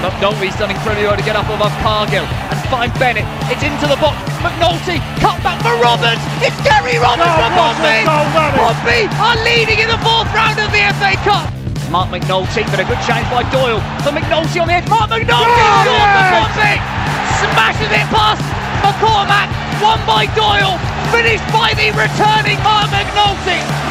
McNulty's done incredibly well to get up above Cargill and find Bennett. It's into the box. McNulty cut back for Roberts. It's Gary Roberts for Pompey. Pompey are leading in the fourth round of the FA Cup. Mark McNulty, but a good chance by Doyle. For McNulty on the edge. Mark McNulty oh, scores for. Smashes it past McCormack. Won by Doyle. Finished by the returning Mark McNulty.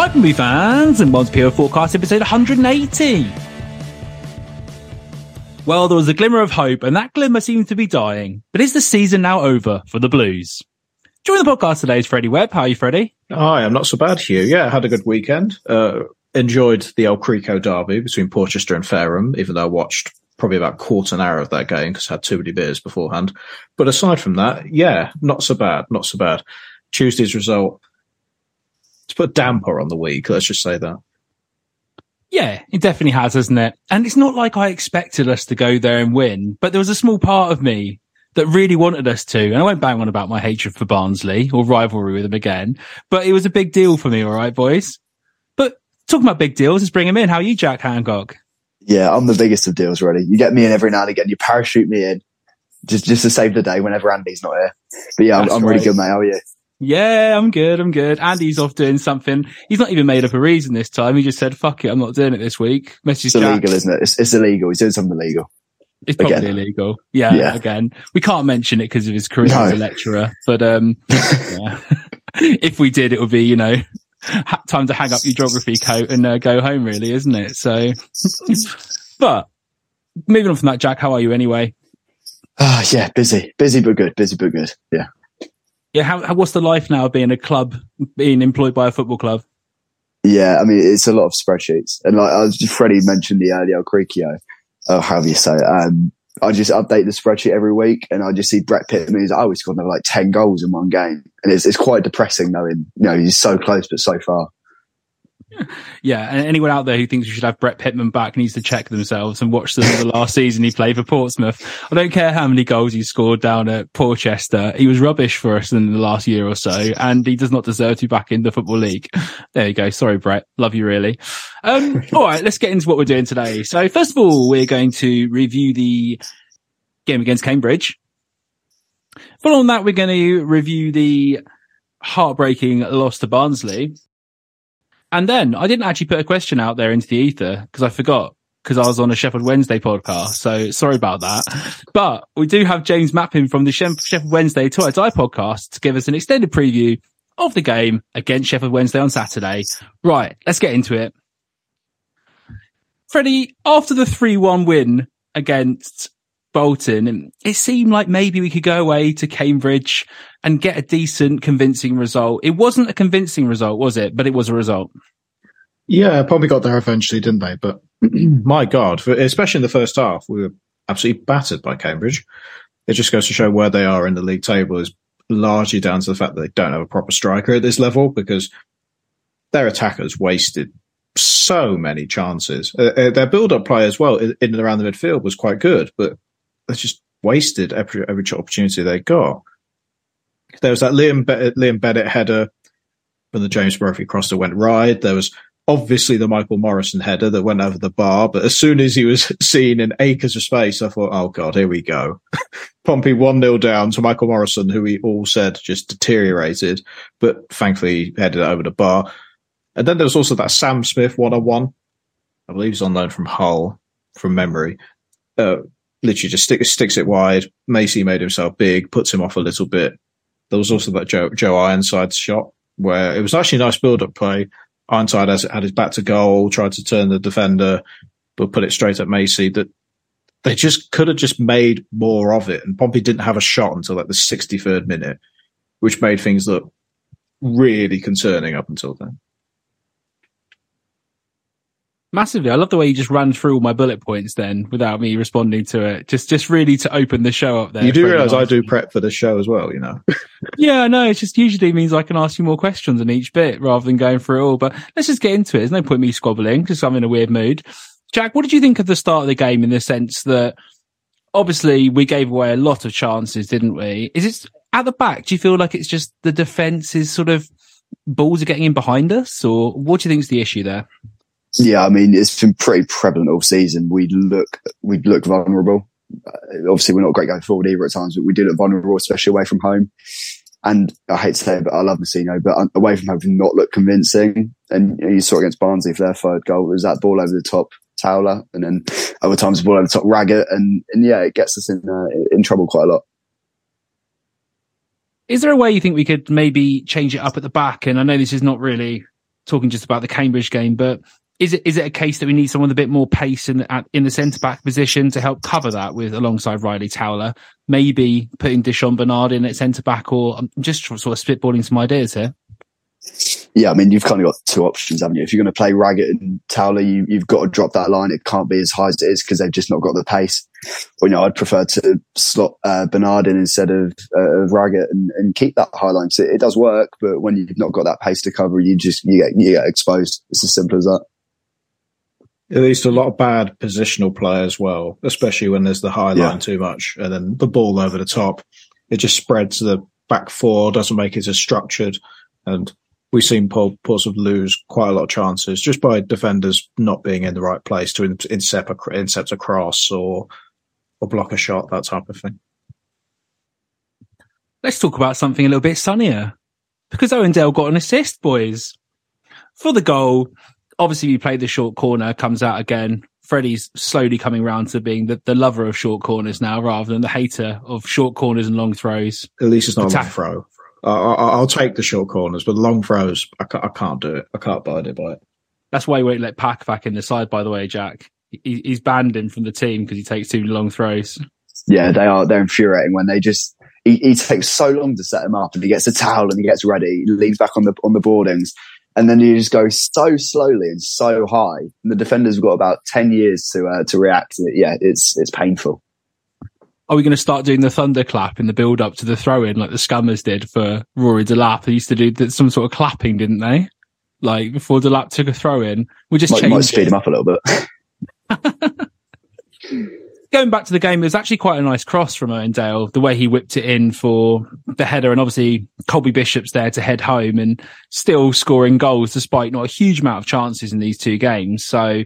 Hi, Pompey fans, and welcome to PO Forecast episode 180. Well, there was a glimmer of hope, and that glimmer seems to be dying. But is the season now over for the Blues? Joining the podcast today is Freddie Webb. How are you, Freddie? Hi, I'm not so bad, Hugh. Yeah, I had a good weekend. Uh, enjoyed the El Crico derby between Portchester and Fareham, even though I watched probably about quarter an hour of that game because I had too many beers beforehand. But aside from that, yeah, not so bad, not so bad. Tuesday's result it's put damper on the week. Let's just say that. Yeah, it definitely has, hasn't it? And it's not like I expected us to go there and win, but there was a small part of me that really wanted us to. And I won't bang on about my hatred for Barnsley or rivalry with them again, but it was a big deal for me. All right, boys. But talking about big deals, let's bring him in. How are you, Jack Hancock? Yeah, I'm the biggest of deals, really. You get me in every now and again. You parachute me in just just to save the day whenever Andy's not here. But yeah, I'm, I'm really good, mate. How are you? Yeah, I'm good. I'm good. Andy's off doing something. He's not even made up a reason this time. He just said, fuck it. I'm not doing it this week. Message it's illegal, isn't it? It's, it's, illegal. He's doing something illegal. It's probably again. illegal. Yeah, yeah, Again, we can't mention it because of his career no. as a lecturer, but, um, if we did, it would be, you know, time to hang up your geography coat and uh, go home really, isn't it? So, but moving on from that, Jack, how are you anyway? Oh, yeah, busy, busy, but good. Busy, but good. Yeah. Yeah, how, how, what's the life now of being a club, being employed by a football club? Yeah, I mean it's a lot of spreadsheets, and like was Freddie mentioned the earlier Cricchio, or however you say it. Um, I just update the spreadsheet every week, and I just see Brett Pitman. He's oh, he's got like ten goals in one game, and it's it's quite depressing knowing you know he's so close but so far. Yeah, and anyone out there who thinks we should have Brett Pitman back needs to check themselves and watch the, the last season he played for Portsmouth. I don't care how many goals he scored down at Portchester. He was rubbish for us in the last year or so, and he does not deserve to be back in the Football League. There you go. Sorry, Brett. Love you really. Um, all right, let's get into what we're doing today. So first of all, we're going to review the game against Cambridge. Following that, we're going to review the heartbreaking loss to Barnsley. And then I didn't actually put a question out there into the ether because I forgot because I was on a Sheffield Wednesday podcast. So sorry about that. But we do have James Mappin from the Sheffield Wednesday Toy Die podcast to give us an extended preview of the game against Sheffield Wednesday on Saturday. Right, let's get into it. Freddie, after the 3-1 win against Bolton, it seemed like maybe we could go away to Cambridge and get a decent, convincing result. It wasn't a convincing result, was it? But it was a result. Yeah, probably got there eventually, didn't they? But my God, especially in the first half, we were absolutely battered by Cambridge. It just goes to show where they are in the league table is largely down to the fact that they don't have a proper striker at this level because their attackers wasted so many chances. Uh, uh their build-up play as well in and around the midfield was quite good, but they just wasted every every opportunity they got. There was that Liam Liam Bennett header when the James Murphy crosser went right. There was obviously the Michael Morrison header that went over the bar, but as soon as he was seen in acres of space, I thought, oh God, here we go. Pompey 1 0 down to Michael Morrison, who we all said just deteriorated, but thankfully headed over the bar. And then there was also that Sam Smith one on one. I believe he's on loan from Hull from memory. Uh, literally just stick, sticks it wide. Macey made himself big, puts him off a little bit. There was also that Joe, Joe Ironside shot where it was actually a nice build up play. Ironside has, had his back to goal, tried to turn the defender, but put it straight at Macey. That they just could have just made more of it. And Pompey didn't have a shot until like the 63rd minute, which made things look really concerning up until then. Massively. I love the way you just ran through all my bullet points then without me responding to it. Just just really to open the show up there. You do realise I do prep for the show as well, you know. yeah, I know. It just usually means I can ask you more questions on each bit rather than going through it all. But let's just get into it. There's no point me squabbling because I'm in a weird mood. Jack, what did you think of the start of the game in the sense that obviously we gave away a lot of chances, didn't we? Is it at the back? Do you feel like it's just the defence is sort of balls are getting in behind us, or what do you think is the issue there? Yeah, I mean, it's been pretty prevalent all season. We look, we look vulnerable. Uh, obviously, we're not great going forward either at times, but we do look vulnerable, especially away from home. And I hate to say it, but I love Mousinho, but away from home, did not look convincing. And you, know, you saw against Barnsley for their third goal. It was that ball over the top, Towler, and then other times the ball over the top, Raggett. And, and yeah, it gets us in, uh, in trouble quite a lot. Is there a way you think we could maybe change it up at the back? And I know this is not really talking just about the Cambridge game, but is it is it a case that we need someone with a bit more pace in at, in the centre back position to help cover that with alongside Ryley Towler? Maybe putting Di'Shon Bernard in at centre back, or I'm just sort of spitballing some ideas here. Yeah, I mean, you've kind of got two options, haven't you? If you're going to play Raggett and Towler, you, have got to drop that line. It can't be as high as it is because they've just not got the pace. Or, you know, I'd prefer to slot uh, Bernard in instead of, uh, Raggett and, and, keep that high line. So it does work, but when you've not got that pace to cover, you just you get you get exposed. It's as simple as that. At least a lot of bad positional play as well, especially when there's the high line yeah. too much and then the ball over the top. It just spreads the back four, doesn't make it as structured. And we've seen Paul, sort of lose quite a lot of chances just by defenders not being in the right place to intercept a, intercept a cross or, or block a shot, that type of thing. Let's talk about something a little bit sunnier because Owen Dale got an assist, boys. For the goal, obviously, you play the short corner, comes out again. Freddie's slowly coming around to being the, the lover of short corners now, rather than the hater of short corners and long throws. At least it's not a long throw. I, will take the short corners, but long throws, I can't, I can't, do it. I can't bide it by it. That's why he won't let Pack back in the side, by the way, Jack. He, he's banned him from the team because he takes too long throws. Yeah, they are. They're infuriating when they just. He, he, takes so long to set him up, and he gets a towel and he gets ready. He leans back on the on the boardings, and then you just go so slowly and so high. And the defenders have got about ten years to uh, to react. Yeah, it's it's painful. Are we going to start doing the thunderclap in the build up to the throw in like the scammers did for Rory Delap? They used to do some sort of clapping, didn't they? Like before Delap took a throw in, we just might, might speed him up a little bit. going back to the game, it was actually quite a nice cross from Owen Dale, the way he whipped it in for the header. And obviously, Colby Bishop's there to head home and still scoring goals despite not a huge amount of chances in these two games. So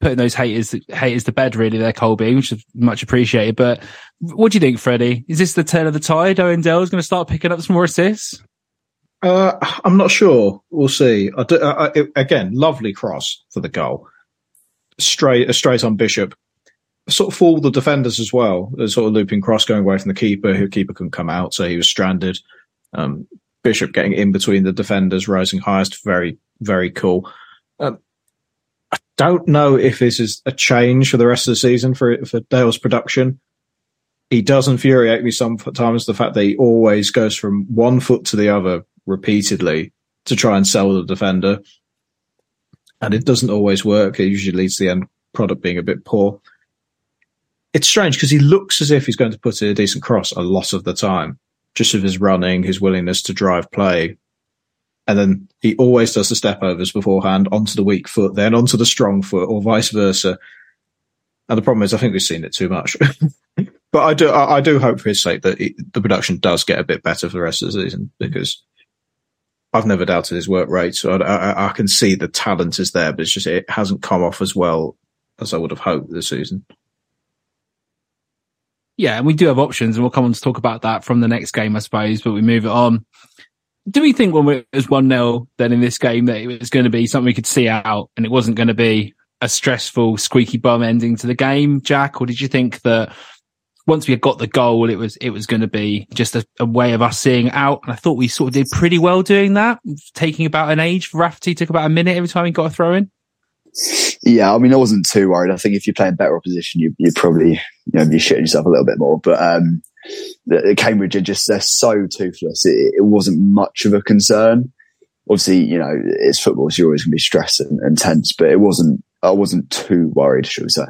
putting those haters haters to bed really there, Colby, which is much appreciated. But what do you think, Freddie? Is this the turn of the tide? Owen Dale is going to start picking up some more assists? Uh, I'm not sure. We'll see. I do, uh, uh, I, I, again, lovely cross for the goal. Straight, uh, straight on Bishop sort of fooled the defenders as well. The sort of looping cross going away from the keeper, who keeper couldn't come out, so he was stranded. Um, Bishop getting in between the defenders, rising highest, very very cool. Um, I don't know if this is a change for the rest of the season for for Dale's production. He does infuriate me sometimes the fact that he always goes from one foot to the other repeatedly to try and sell the defender, and it doesn't always work. It usually leads to the end product being a bit poor it's strange because he looks as if he's going to put in a decent cross a lot of the time, just with his running, his willingness to drive play. And then he always does the step overs beforehand onto the weak foot, then onto the strong foot, or vice versa. And the problem is, I think we've seen it too much. but I do, I, I, do hope for his sake that he, the production does get a bit better for the rest of the season because I've never doubted his work rate. So I, I, I can see the talent is there, but it's just it hasn't come off as well as I would have hoped this season. Yeah, and we do have options, and we'll come on to talk about that from the next game, I suppose. But we move it on. Do we think when it was one 0 then in this game that it was going to be something we could see out, and it wasn't going to be a stressful, squeaky bum ending to the game, Jack? Or did you think that once we had got the goal, it was it was going to be just a, a, way of us seeing out. And I thought we sort of did pretty well doing that, taking about an age Rafferty, took about a minute every time he got a throw in. Yeah, I mean, I wasn't too worried. I think if you're playing better opposition, you, you'd probably you know be shitting yourself a little bit more. But um, the, Cambridge are just they're so toothless. It, it, wasn't much of a concern. obviously, you know, it's football, so you're always going to be stressed and, and tense, but it wasn't, I wasn't too worried, should we say.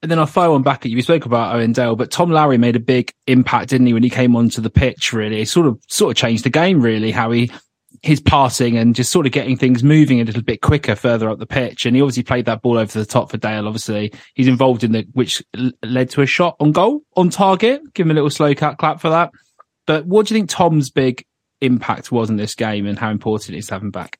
And then I'll fire one back at you. We spoke about Owen Dale, but Tom Lowery made a big impact, didn't he, when he came onto the pitch, really? He sort of sort of changed the game, really, how he his passing and just sort of getting things moving a little bit quicker further up the pitch. And he obviously played that ball over the top for Dale. Obviously, he's involved in the which led to a shot on goal on target. Give him a little slow cat clap for that. But what do you think Tom's big impact was in this game and how important it is to have him back?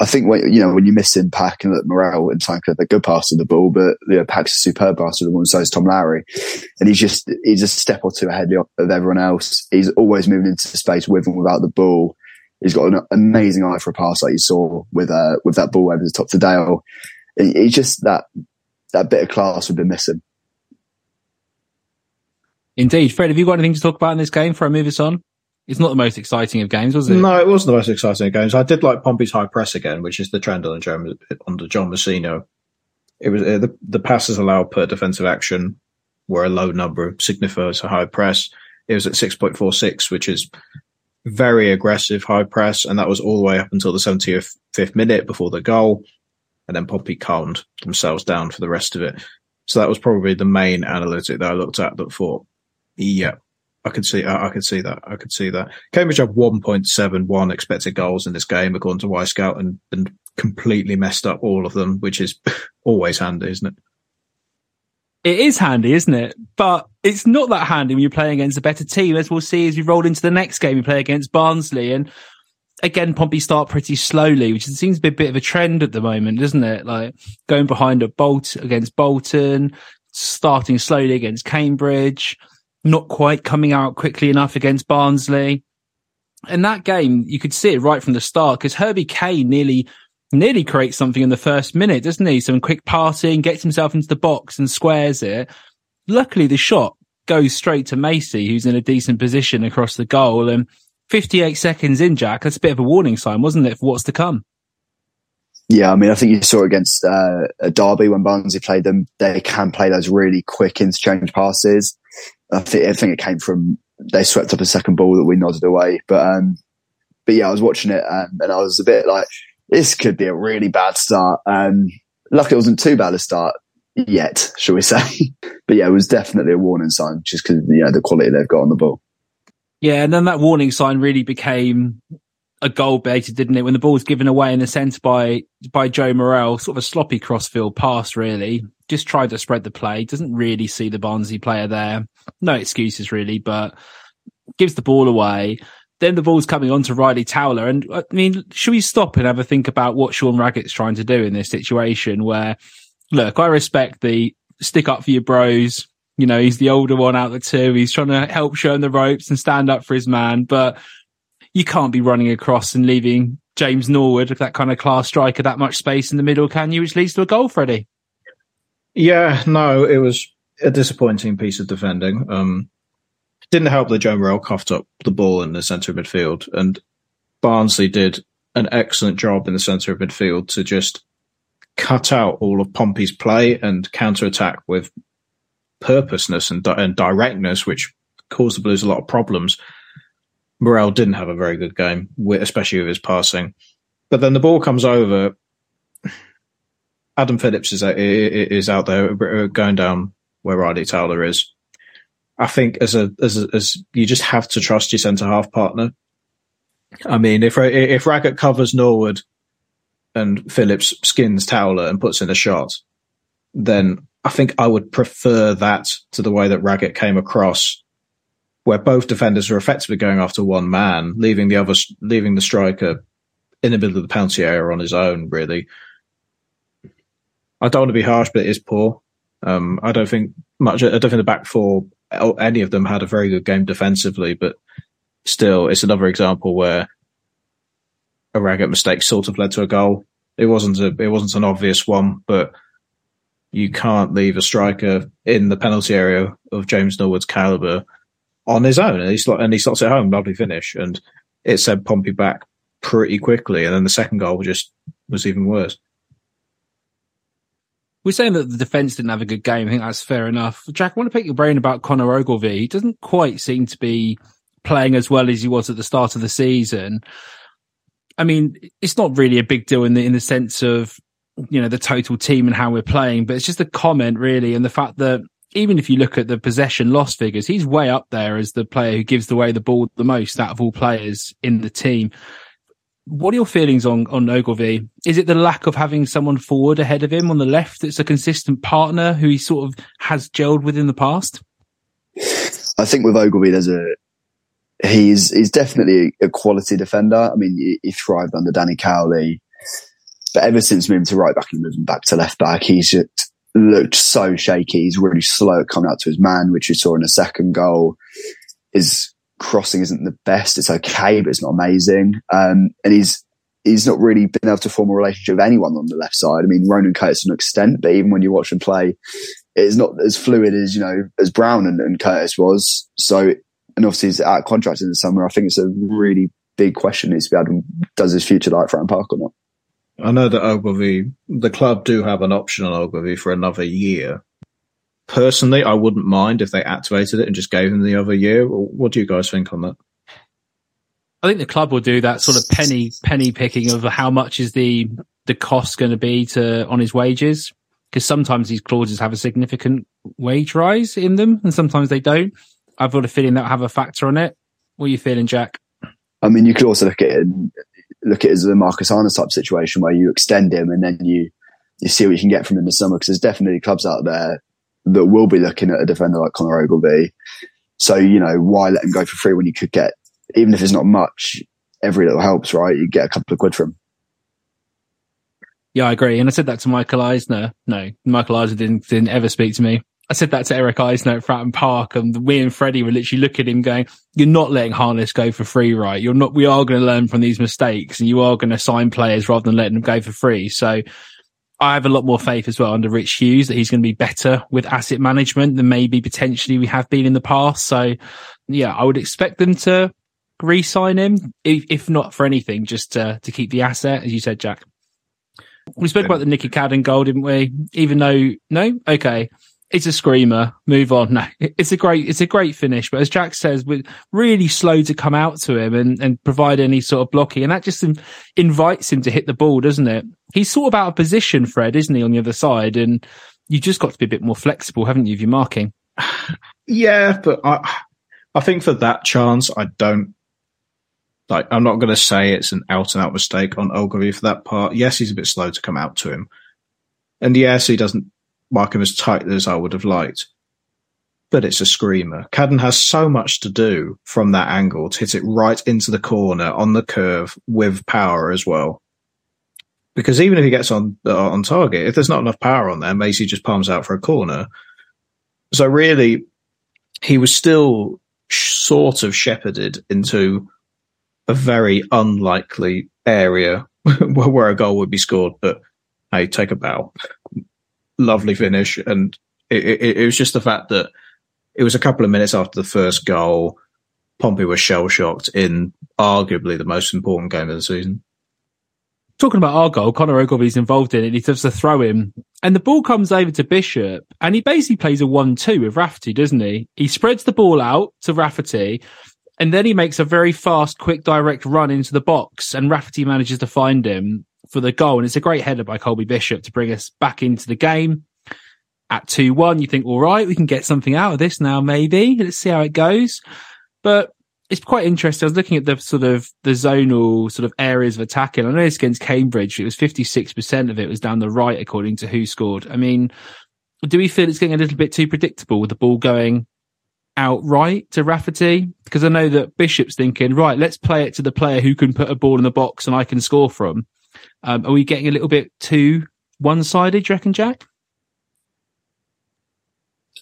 I think when you know when you miss in Pack and Morrell and Tanker, they're good passer of the ball, but you know, Pack's a superb passer of the and so is Tom Lowery. And he's just he's a step or two ahead of everyone else. He's always moving into space with and without the ball. He's got an amazing eye for a pass, like you saw with uh, with that ball over the top to Dale. He's just that that bit of class we've been missing. Indeed, Fred. Have you got anything to talk about in this game before I move us on? It's not the most exciting of games, was it? No, it wasn't the most exciting of games. I did like Pompey's high press again, which is the trend under John, under John Mousinho. It was uh, the, the passes allowed per defensive action were a low number, signifies a high press. It was at 6.46, which is very aggressive high press, and that was all the way up until the 75th minute before the goal. And then Pompey calmed themselves down for the rest of it. So that was probably the main analytic that I looked at that thought, yeah, I could see, I, I could see that. I could see that. Cambridge have 1.71 expected goals in this game, according to Wyscout, and, and completely messed up all of them, which is always handy, isn't it? It is handy, isn't it? But it's not that handy when you're playing against a better team, as we'll see as we roll into the next game. We play against Barnsley, and again, Pompey start pretty slowly, which seems to be a bit of a trend at the moment, doesn't it? Like going behind a Bolt against Bolton, starting slowly against Cambridge, not quite coming out quickly enough against Barnsley. And that game, you could see it right from the start because Herbie Kane nearly nearly creates something in the first minute, doesn't he? Some quick passing, gets himself into the box and squares it. Luckily, the shot goes straight to Macey, who's in a decent position across the goal. And 58 seconds in, Jack, that's a bit of a warning sign, wasn't it, for what's to come? Yeah, I mean, I think you saw against uh, Derby when Barnsley played them. They can play those really quick interchange passes. I think, I think it came from they swept up a second ball that we nodded away. But um, but yeah, I was watching it and, and I was a bit like, this could be a really bad start. Um, luckily, it wasn't too bad a start yet, shall we say? but yeah, it was definitely a warning sign just because you know the quality they've got on the ball. Yeah, and then that warning sign really became a goal baited, didn't it? When the ball was given away in the centre by by Joe Morrell, sort of a sloppy crossfield pass, really. Just tried to spread the play. Doesn't really see the Barnsley player there. No excuses really, but gives the ball away. Then the ball's coming on to Ryley Towler. And I mean, should we stop and have a think about what Sean Raggett's trying to do in this situation where, look, I respect the stick up for your bros. You know, he's the older one out the two. He's trying to help show him the ropes and stand up for his man. But you can't be running across and leaving James Norwood, that kind of class striker, that much space in the middle, can you? Which leads to a goal, Freddie. Yeah, no, it was a disappointing piece of defending. Um, didn't help that Joe Morrell coughed up the ball in the centre of midfield, and Barnsley did an excellent job in the centre of midfield to just cut out all of Pompey's play and counter attack with purposeness and, and directness, which caused the Blues a lot of problems. Morrell didn't have a very good game, especially with his passing. But then the ball comes over. Adam Phillips is is out there uh, going down where Ryley Towler is. I think as a as a, as you just have to trust your centre half partner. I mean, if if Raggett covers Norwood and Phillips skins Towler and puts in a shot, then I think I would prefer that to the way that Raggett came across, where both defenders are effectively going after one man, leaving the other leaving the striker in the middle of the penalty area on his own. Really, I don't want to be harsh, but it is poor. Um, I don't think much. I don't think the back four any of them had a very good game defensively, but still, it's another example where a Raggett mistake sort of led to a goal. It wasn't a, it wasn't an obvious one, but you can't leave a striker in the penalty area of James Norwood's caliber on his own, and he slot, and he slots it home. Lovely finish, and it sent Pompey back pretty quickly, and then the second goal just was even worse. We're saying that the defence didn't have a good game. I think that's fair enough. Jack, I want to pick your brain about Conor Ogilvie. He doesn't quite seem to be playing as well as he was at the start of the season. I mean, it's not really a big deal in the in the sense of you know the total team and how we're playing, but it's just a comment really, and the fact that even if you look at the possession loss figures, he's way up there as the player who gives away the ball the most out of all players in the team. What are your feelings on on Ogilvie? Is it the lack of having someone forward ahead of him on the left that's a consistent partner who he sort of has gelled with in the past? I think with Ogilvie, there's a he's he's definitely a quality defender. I mean, he, he thrived under Danny Cowley, but ever since moving to right back and moving back to left back, he's just looked so shaky. He's really slow at coming out to his man, which we saw in the second goal. His crossing isn't the best. It's okay, but it's not amazing. Um, and he's he's not really been able to form a relationship with anyone on the left side. I mean, Ronan Curtis to an extent, but even when you watch him play, it's not as fluid as you know as Brown and, and Curtis was. So, and obviously he's out of contract in the summer. I think it's a really big question needs to be had. Does his future like Fratton Park or not? I know that Ogilvie, the club do have an option on Ogilvie for another year. Personally, I wouldn't mind if they activated it and just gave him the other year. What do you guys think on that? I think the club will do that sort of penny penny picking of how much is the the cost going to be to on his wages because sometimes these clauses have a significant wage rise in them and sometimes they don't. I've got a feeling that will have a factor on it. What are you feeling, Jack? I mean, you could also look at it look at it as a Marcus Harness type situation where you extend him and then you you see what you can get from him in the summer because there's definitely clubs out there that will be looking at a defender like Conor Ogilvie. So you know why let him go for free when you could get even if it's not much, every little helps, right? You get a couple of quid from. Yeah, I agree. And I said that to Michael Eisner. No, Michael Eisner didn't, didn't ever speak to me. I said that to Eric Eisner at Fratton Park, and we and Freddie were literally looking at him going, "You're not letting Harness go for free, right? You're not. We are going to learn from these mistakes, and you are going to sign players rather than letting them go for free." So, I have a lot more faith as well under Rich Hughes that he's going to be better with asset management than maybe potentially we have been in the past. So, yeah, I would expect them to re-sign him, if, if not for anything, just to, to keep the asset, as you said, Jack. We spoke about the Nicky Cadden goal, didn't we? Even though, no, okay, it's a screamer. Move on. No, it's a great, it's a great finish. But as Jack says, we're really slow to come out to him and, and provide any sort of blocking, and that just invites him to hit the ball, doesn't it? He's sort of out of position, Fred, isn't he, on the other side? And you just got to be a bit more flexible, haven't you, if you're marking? Yeah, but I, I think for that chance, I don't like I'm not going to say it's an out and out mistake on Ogilvie for that part. Yes, he's a bit slow to come out to him, and yes, he doesn't mark him as tightly as I would have liked. But it's a screamer. Cadden has so much to do from that angle to hit it right into the corner on the curve with power as well. Because even if he gets on uh, on target, if there's not enough power on there, Macey just palms out for a corner. So really, he was still sort of shepherded into a very unlikely area where a goal would be scored, but hey, take a bow. Lovely finish. And it, it, it, was just the fact that it was a couple of minutes after the first goal. Pompey was shell shocked in arguably the most important game of the season. Talking about our goal, Conor Ogilvie's involved in it. He does the throw in, and the ball comes over to Bishop, and he basically plays a one-two with Rafferty, doesn't he? He spreads the ball out to Rafferty, and then he makes a very fast, quick, direct run into the box, and Rafferty manages to find him for the goal. And it's a great header by Colby Bishop to bring us back into the game. At 2 1, you think, all right, we can get something out of this now, maybe. Let's see how it goes. But it's quite interesting. I was looking at the sort of the zonal sort of areas of attacking. I know it's against Cambridge. It was 56% of it was down the right, according to WhoScored. I mean, do we feel it's getting a little bit too predictable with the ball going outright to Rafferty? Because I know that Bishop's thinking, right, let's play it to the player who can put a ball in the box and I can score from. Um, are we getting a little bit too one sided, do you reckon, Jack?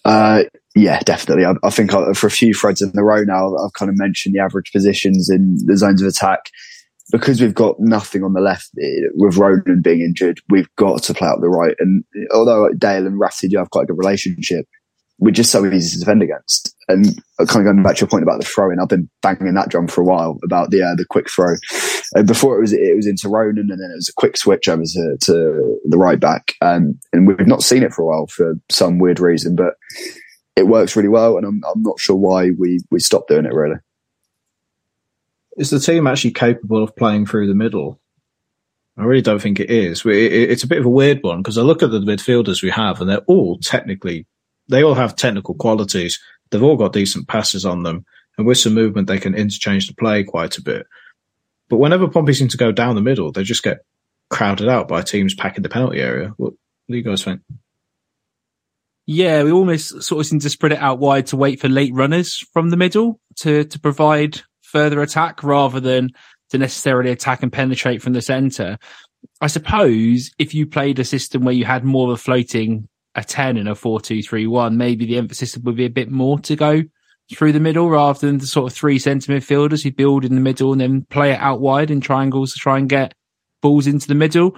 Uh, yeah, definitely. I, I think I, for a few threads in the row now, I've kind of mentioned the average positions in the zones of attack. Because we've got nothing on the left eh, with Ronan being injured, we've got to play out the right. And although Dale and Rafferty do have quite a good relationship, we're just so easy to defend against. And kind of going back to your point about the throwing, I've been banging that drum for a while about the uh, the quick throw. And before it was it was into Ronan, and then it was a quick switch over to, to the right back. Um, and we've not seen it for a while for some weird reason, but it works really well. And I'm I'm not sure why we we stopped doing it really. is the team actually capable of playing through the middle? I really don't think it is. It's a bit of a weird one because I look at the midfielders we have and they're all technically, they all have technical qualities. They've all got decent passes on them. And with some movement, they can interchange the play quite a bit. But whenever Pompey seem to go down the middle, they just get crowded out by teams packing the penalty area. What, what do you guys think? Yeah, we almost sort of seem to spread it out wide to wait for late runners from the middle to, to provide further attack rather than to necessarily attack and penetrate from the center. I suppose if you played a system where you had more of a floating a 10 and a 4 2 3 1, maybe the emphasis would be a bit more to go through the middle rather than the sort of three centre midfielders who build in the middle and then play it out wide in triangles to try and get balls into the middle.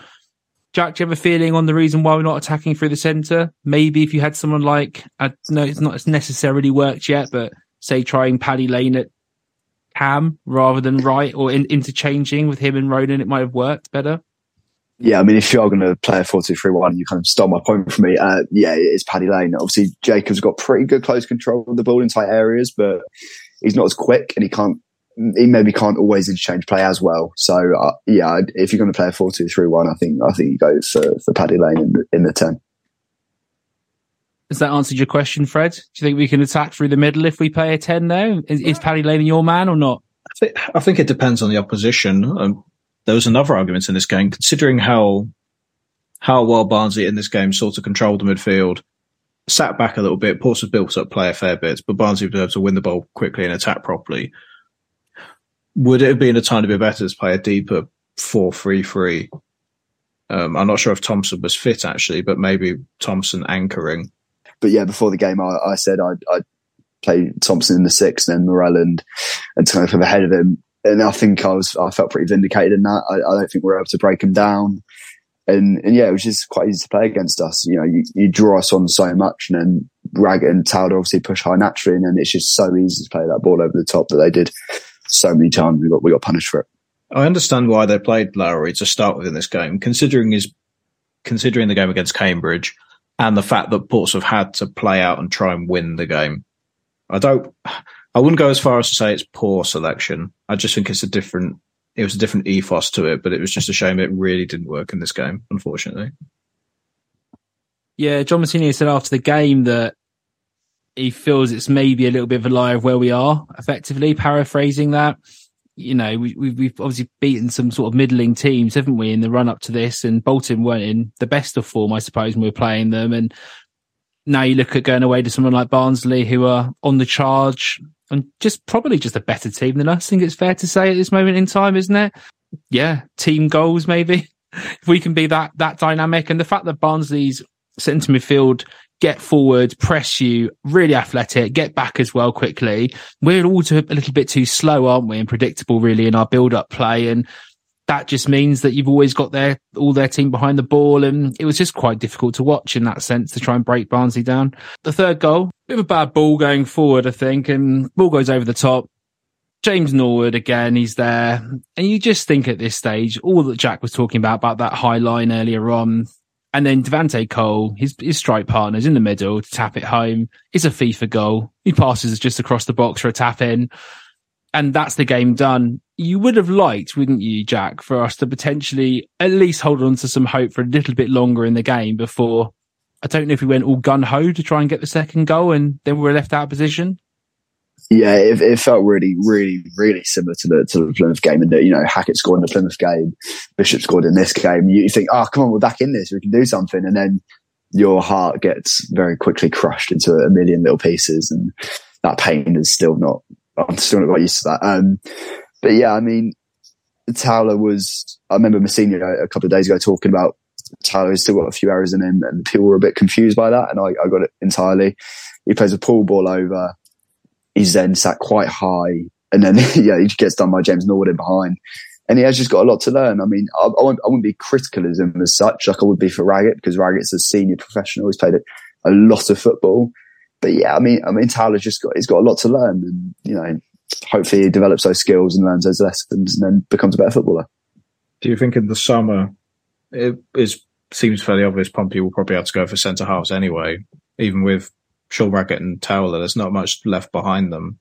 Jack, do you have a feeling on the reason why we're not attacking through the centre? Maybe if you had someone like, I know it's not necessarily worked yet, but say trying Paddy Lane at Cam rather than right or in, interchanging with him and Ronan, it might have worked better. Yeah, I mean, if you are going to play a 4 2 3 1, you kind of stole my point for me. Uh, yeah, it's Paddy Lane. Obviously, Jacobs got pretty good close control of the ball in tight areas, but he's not as quick and he can't, he maybe can't always interchange play as well. So, uh, yeah, if you're going to play a 4 2 3 1, I think, I think you go for, for Paddy Lane in the, in the 10. Has that answered your question, Fred? Do you think we can attack through the middle if we play a 10 now? Is, is Paddy Lane your man or not? I think, I think it depends on the opposition. Um, there was another argument in this game, considering how how well Barnsley in this game sort of controlled the midfield, sat back a little bit. Portsmouth built up play a fair bit, but Barnsley was able to win the ball quickly and attack properly. Would it have been a tiny bit better to play a deeper 4 3 3? Um, I'm not sure if Thompson was fit actually, but maybe Thompson anchoring. But yeah, before the game, I, I said I'd, I'd, play Thompson in the six, and then Morrell and, and of ahead of him and I think I was I felt pretty vindicated in that. I, I, don't think we were able to break them down, and and yeah, it was just quite easy to play against us. You know, you, you draw us on so much, and then Raggett and Towler obviously push high naturally, and then it's just so easy to play that ball over the top that they did so many times. We got we got punished for it. I understand why they played Lowery to start with in this game, considering his considering the game against Cambridge and the fact that Portsmouth had to play out and try and win the game. I don't. I wouldn't go as far as to say it's poor selection. I just think it's a different. It was a different ethos to it, but it was just a shame it really didn't work in this game, unfortunately. Yeah, John Mousinho said after the game that he feels it's maybe a little bit of a lie of where we are. Effectively, paraphrasing that, you know, we, we, we've obviously beaten some sort of middling teams, haven't we, in the run up to this? And Bolton weren't in the best of form, I suppose, when we were playing them. And now you look at going away to someone like Barnsley, who are on the charge, and just probably just a better team than us. I think it's fair to say at this moment in time, isn't it? Yeah, team goals maybe. if we can be that that dynamic, and the fact that Barnsley's centre midfield get forward, press you, really athletic, get back as well quickly. We're all a little bit too slow, aren't we, and predictable really in our build up play. And that just means that you've always got their all their team behind the ball, and it was just quite difficult to watch in that sense to try and break Barnsley down. The third goal, bit of a bad ball going forward, I think, and ball goes over the top. James Norwood again, he's there, and you just think at this stage, all that Jack was talking about about that high line earlier on, and then Devante Cole, his his strike partners in the middle to tap it home. It's a FIFA goal. He passes just across the box for a tap in and that's the game done. You would have liked, wouldn't you, Jack, for us to potentially at least hold on to some hope for a little bit longer in the game before. I don't know if we went all gun ho to try and get the second goal and then we were left out of position. Yeah, it, it, felt really, really, really similar to the to the Plymouth game, and that you know Hackett scored in the Plymouth game, Bishop scored in this game. You think, oh, come on, we're back in this, we can do something, and then your heart gets very quickly crushed into a million little pieces, and that pain is still not I'm still not used to that. Um, but yeah, I mean, Towler was, I remember Messina a couple of days ago talking about has still got a few errors in him and people were a bit confused by that. And I, I got it entirely. He plays a pull ball over. He's then sat quite high and then, yeah, he gets done by James Norwood in behind. And he has just got a lot to learn. I mean, I, I, wouldn't, I wouldn't be critical of him as such, like I would be for Raggett, because Raggett's a senior professional. He's played a lot of football but yeah, I mean, I mean, Towler's just got, he's got a lot to learn and, you know, hopefully he develops those skills and learns those lessons and then becomes a better footballer. Do you think in the summer it is, seems fairly obvious Pompey will probably have to go for centre halves anyway, even with Shaw Raggett and Towler, there's not much left behind them.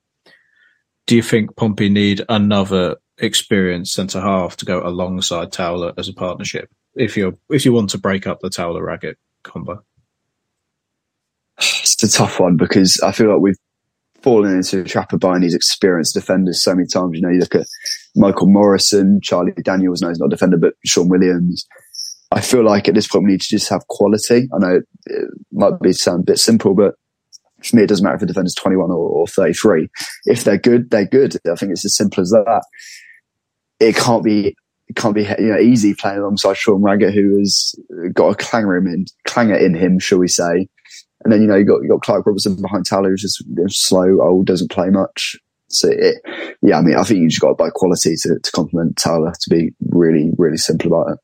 Do you think Pompey need another experienced centre half to go alongside Towler as a partnership if you if you want to break up the Towler Raggett combo? It's a tough one because I feel like we've fallen into a trap of buying these experienced defenders so many times. You know, you look at Michael Morrison, Charlie Daniels, no, he's not a defender, but Shaun Williams. I feel like at this point we need to just have quality. I know it might be sound a bit simple, but for me, it doesn't matter if a defender's 21 or, or 33. If they're good, they're good. I think it's as simple as that. It can't be it can't be you know easy playing alongside Sean Raggett, who has got a clanger in clanger in him, shall we say? And then you know you got you got Clarke Robertson behind Towler, who's just you know, slow, old, doesn't play much. So it, yeah, I mean, I think you just got to buy quality to, to complement Towler. To be really, really simple about it.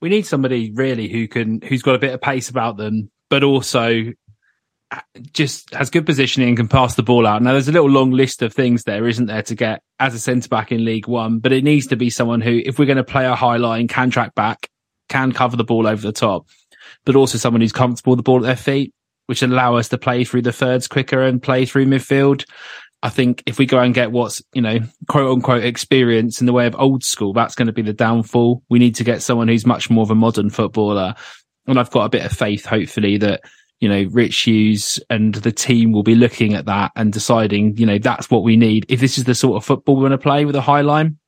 We need somebody really who can who's got a bit of pace about them, but also uh, just has good positioning and can pass the ball out. Now, there's a little long list of things there, isn't there, to get as a centre back in League One, but it needs to be someone who, if we're going to play a high line, can track back, can cover the ball over the top, but also someone who's comfortable with the ball at their feet, which allow us to play through the thirds quicker and play through midfield. I think if we go and get what's, you know, quote unquote experience in the way of old school, that's going to be the downfall. We need to get someone who's much more of a modern footballer. And I've got a bit of faith, hopefully, that you know, Rich Hughes and the team will be looking at that and deciding, you know, that's what we need. If this is the sort of football we're going to play with a high line,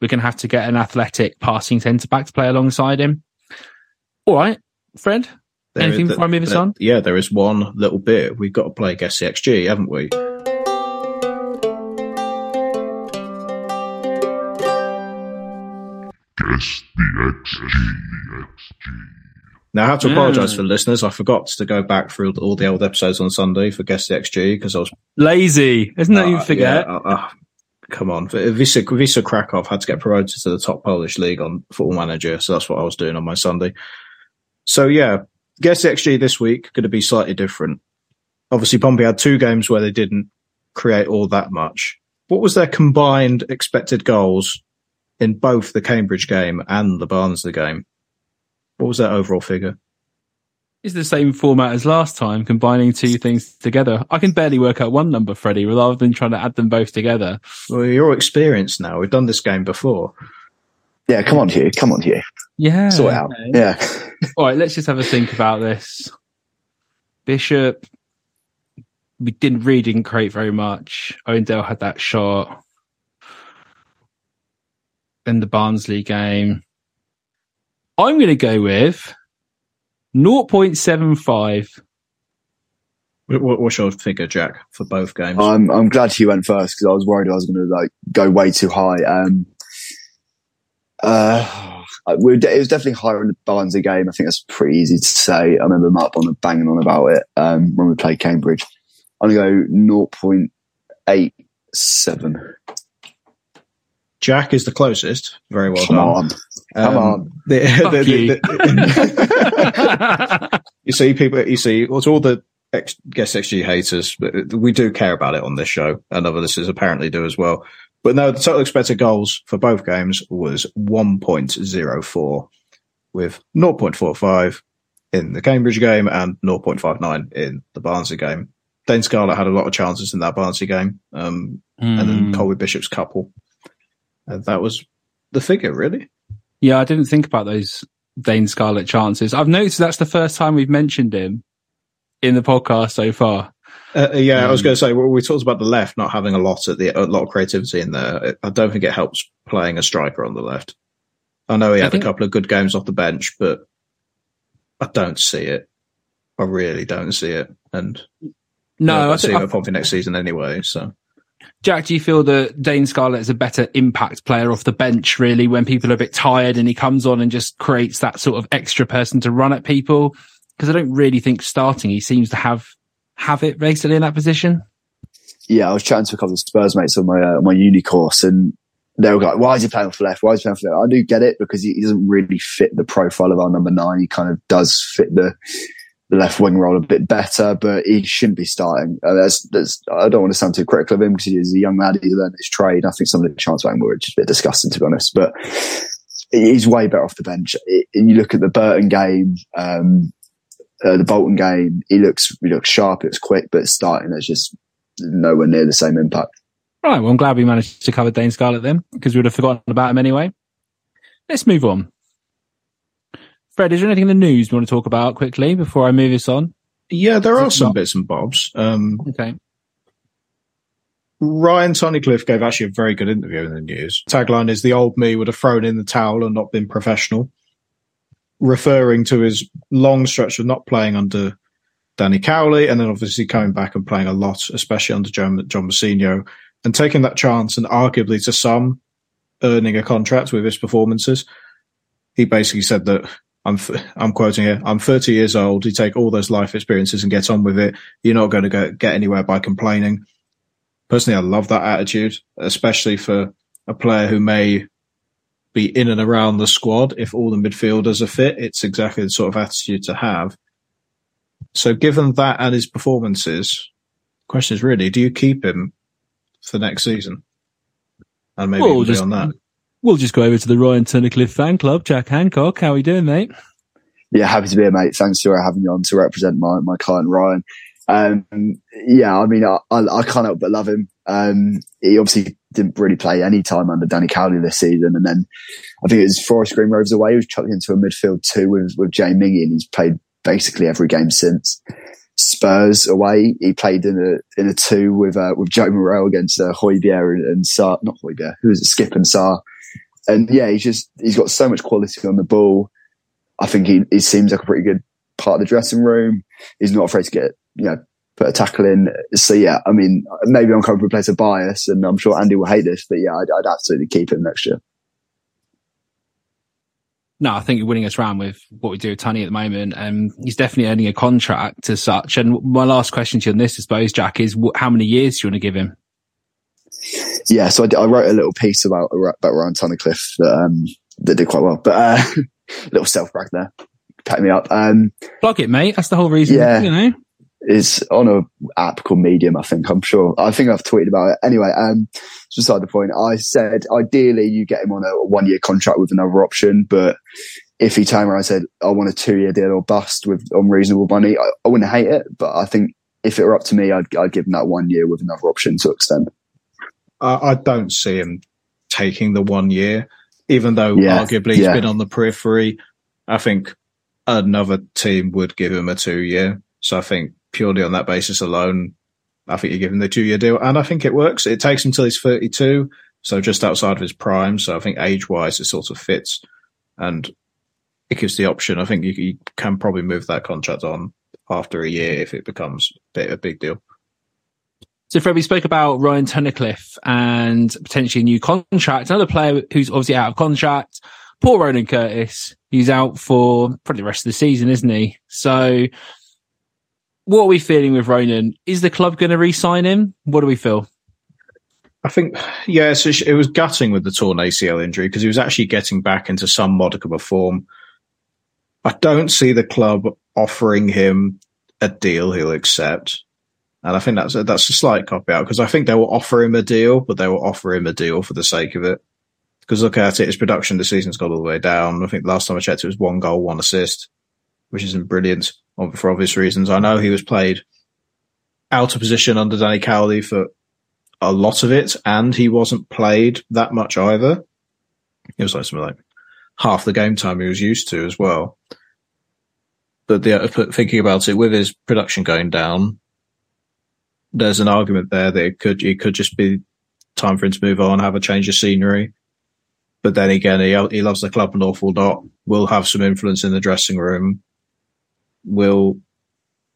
we're going to have to get an athletic passing centre back to play alongside him. All right, Fred. There anything before I move this on? Yeah, there is one little bit. We've got to play Guess the XG, haven't we? Guess the XG. Now, I have to apologise for the listeners. I forgot to go back through all the old episodes on Sunday for Guess the XG because I was lazy. Isn't that uh, you forget? Yeah, uh, uh, come on. Wisła, Wisła Krakow had to get promoted to the top Polish league on Football Manager. So that's what I was doing on my Sunday. So, yeah, Guess XG this week going to be slightly different. Obviously, Pompey had two games where they didn't create all that much. What was their combined expected goals in both the Cambridge game and the Barnsley game? What was their overall figure? It's the same format as last time, combining two things together. I can barely work out one number, Freddie, rather than trying to add them both together. Well, you're experienced now. We've done this game before. Yeah, come on, Hugh. Come on, Hugh. Yeah. Sort out. Yeah. All right, let's just have a think about this. Bishop, we didn't really didn't create very much. Owen had that shot. in the Barnsley game. I'm going to go with 0.75. What's your figure, Jack, for both games? I'm I'm glad he went first because I was worried I was going to like go way too high. Um, uh, it was definitely higher in the Barnsley game. I think that's pretty easy to say. I remember Mark on banging on about it um, when we played Cambridge. I'm going to go 0.87. Jack is the closest. Very well Come done. On. Come um, on. The, the, the, you see, people, you see, what's all the X, guess XG haters, but we do care about it on this show, and other listeners apparently do as well. But no, the total expected goals for both games was 1.04, with 0.45 in the Cambridge game and 0.59 in the Barnsley game. Dane Scarlett had a lot of chances in that Barnsley game, um, mm. and then hmm. Colby Bishop's couple. And that was the figure, really. Yeah, I didn't think about those Dane Scarlett chances. I've noticed that's the first time we've mentioned him in the podcast so far. Uh, uh yeah, um, I was um, going to say well, we talked about the left not having a lot of the a lot of creativity in there. I don't think it helps playing a striker on the left. I know he had think, a couple of good games off the bench, but I don't see it. I really don't see it, and no, I see him at Pompey next season anyway. So Jack, do you feel that Dane Scarlett is a better impact player off the bench, really, when people are a bit tired and he comes on and just creates that sort of extra person to run at people? Because I don't really think starting he seems to have have it basically in that position. Yeah, I was chatting to a couple of Spurs mates on my uh, my uni course, and they were like, "Why is he playing off left? Why is he playing off left?" I do get it because he, doesn't really fit the profile of our number nine. He kind of does fit the left wing role a bit better, but he shouldn't be starting. Uh, there's, there's, I don't want to sound too critical of him because he's a young lad. He learned his trade. I think some of the chance were just a bit disgusting, to be honest. But he's way better off the bench. And you look at the Burton game, um, uh, the Bolton game. He looks he looks sharp. It's quick, but starting there's just nowhere near the same impact. Right. Well, I'm glad we managed to cover Dane Scarlett then, because we would have forgotten about him anyway. Let's move on. Fred, is there anything in the news you want to talk about quickly before I move this on? Yeah, there are some bits and bobs. Um, Okay. Ryan Tunnicliffe gave actually a very good interview in the news. Tagline is the old me would have thrown in the towel and not been professional, referring to his long stretch of not playing under Danny Cowley and then obviously coming back and playing a lot, especially under John, John and taking that chance and arguably to some earning a contract with his performances. He basically said that I'm, I'm quoting here, I'm 30 years old. You take all those life experiences and get on with it. You're not going to go, get anywhere by complaining personally, I love that attitude, especially for a player who may be in and around the squad. If all the midfielders are fit, it's exactly the sort of attitude to have. So, given that and his performances, the question is really: Do you keep him for next season? And maybe Well, we'll just- on that. We'll just go over to the Ryan Tunnicliffe fan club. Jack Hancock, how are you doing, mate? Yeah, happy to be here, mate. Thanks for having me on to represent my, my client, Ryan. Um, yeah, I mean, I, I, I can't help but love him. Um, he obviously didn't really play any time under Danny Cowley this season. And then I think it was Forest Green Rovers away. He was chucked into a midfield two with, with Jay Mingi and he's played basically every game since. Spurs away, he played in a in a two with uh, with Joe Morrell against uh, Hojbjerg and, and Sarr, not Hojbjerg, who was it? Skipp and Sarr. And yeah, he's just he's got so much quality on the ball. I think he, he seems like a pretty good part of the dressing room. He's not afraid to get, you know, put a tackle in. So yeah, I mean, maybe I'm coming from a place of bias and I'm sure Andy will hate this, but yeah, I'd, I'd absolutely keep him next year. No, I think you're winning us round with what we do with Tony at the moment. Um, he's definitely earning a contract as such. And my last question to you on this, I suppose, Jack, is wh- how many years do you want to give him? Yeah, so I, d- I wrote a little piece about about Ryan Tunnicliffe that um, that did quite well, but uh, little self brag there, pat me up. Um, Plug it, mate. That's the whole reason. Yeah. You know, is on a app called Medium. I think I'm sure. I think I've tweeted about it. Anyway, um, just beside the point. I said ideally you get him on a one year contract with another option, but if he turned around and said I want a two year deal or bust with unreasonable money, I, I wouldn't hate it. But I think if it were up to me, I'd, I'd give him that one year with another option to extend. I, I don't see him taking the one year, even though Yeah, arguably he's yeah. been on the periphery. I think another team would give him a two year. So I think purely on that basis alone, I think you give him the two year deal. And I think it works. It takes him until he's 32. So just outside of his prime. So I think age wise, it sort of fits. And it gives the option. I think you, you can probably move that contract on after a year if it becomes a, bit, a big deal. So, Fred, we spoke about Ryan Tunnicliffe and potentially a new contract. Another player who's obviously out of contract, poor Ronan Curtis. He's out for probably the rest of the season, isn't he? So, what are we feeling with Ronan? Is the club going to re-sign him? What do we feel? I think, yes, it, it was gutting with the torn ACL injury because he was actually getting back into some modicum of form. I don't see the club offering him a deal he'll accept. And I think that's a, that's a slight cop out because I think they will offer him a deal, but they will offer him a deal for the sake of it. Because look at it, his production this season's gone all the way down. I think last time I checked, it was one goal, one assist, which isn't brilliant for obvious reasons. I know he was played out of position under Danny Cowley for a lot of it, and he wasn't played that much either. It was like something like half the game time he was used to as well. But the uh, thinking about it, with his production going down, there's an argument there that it could it could just be time for him to move on, have a change of scenery. But then again, he he loves the club an awful lot. Will have some influence in the dressing room. Will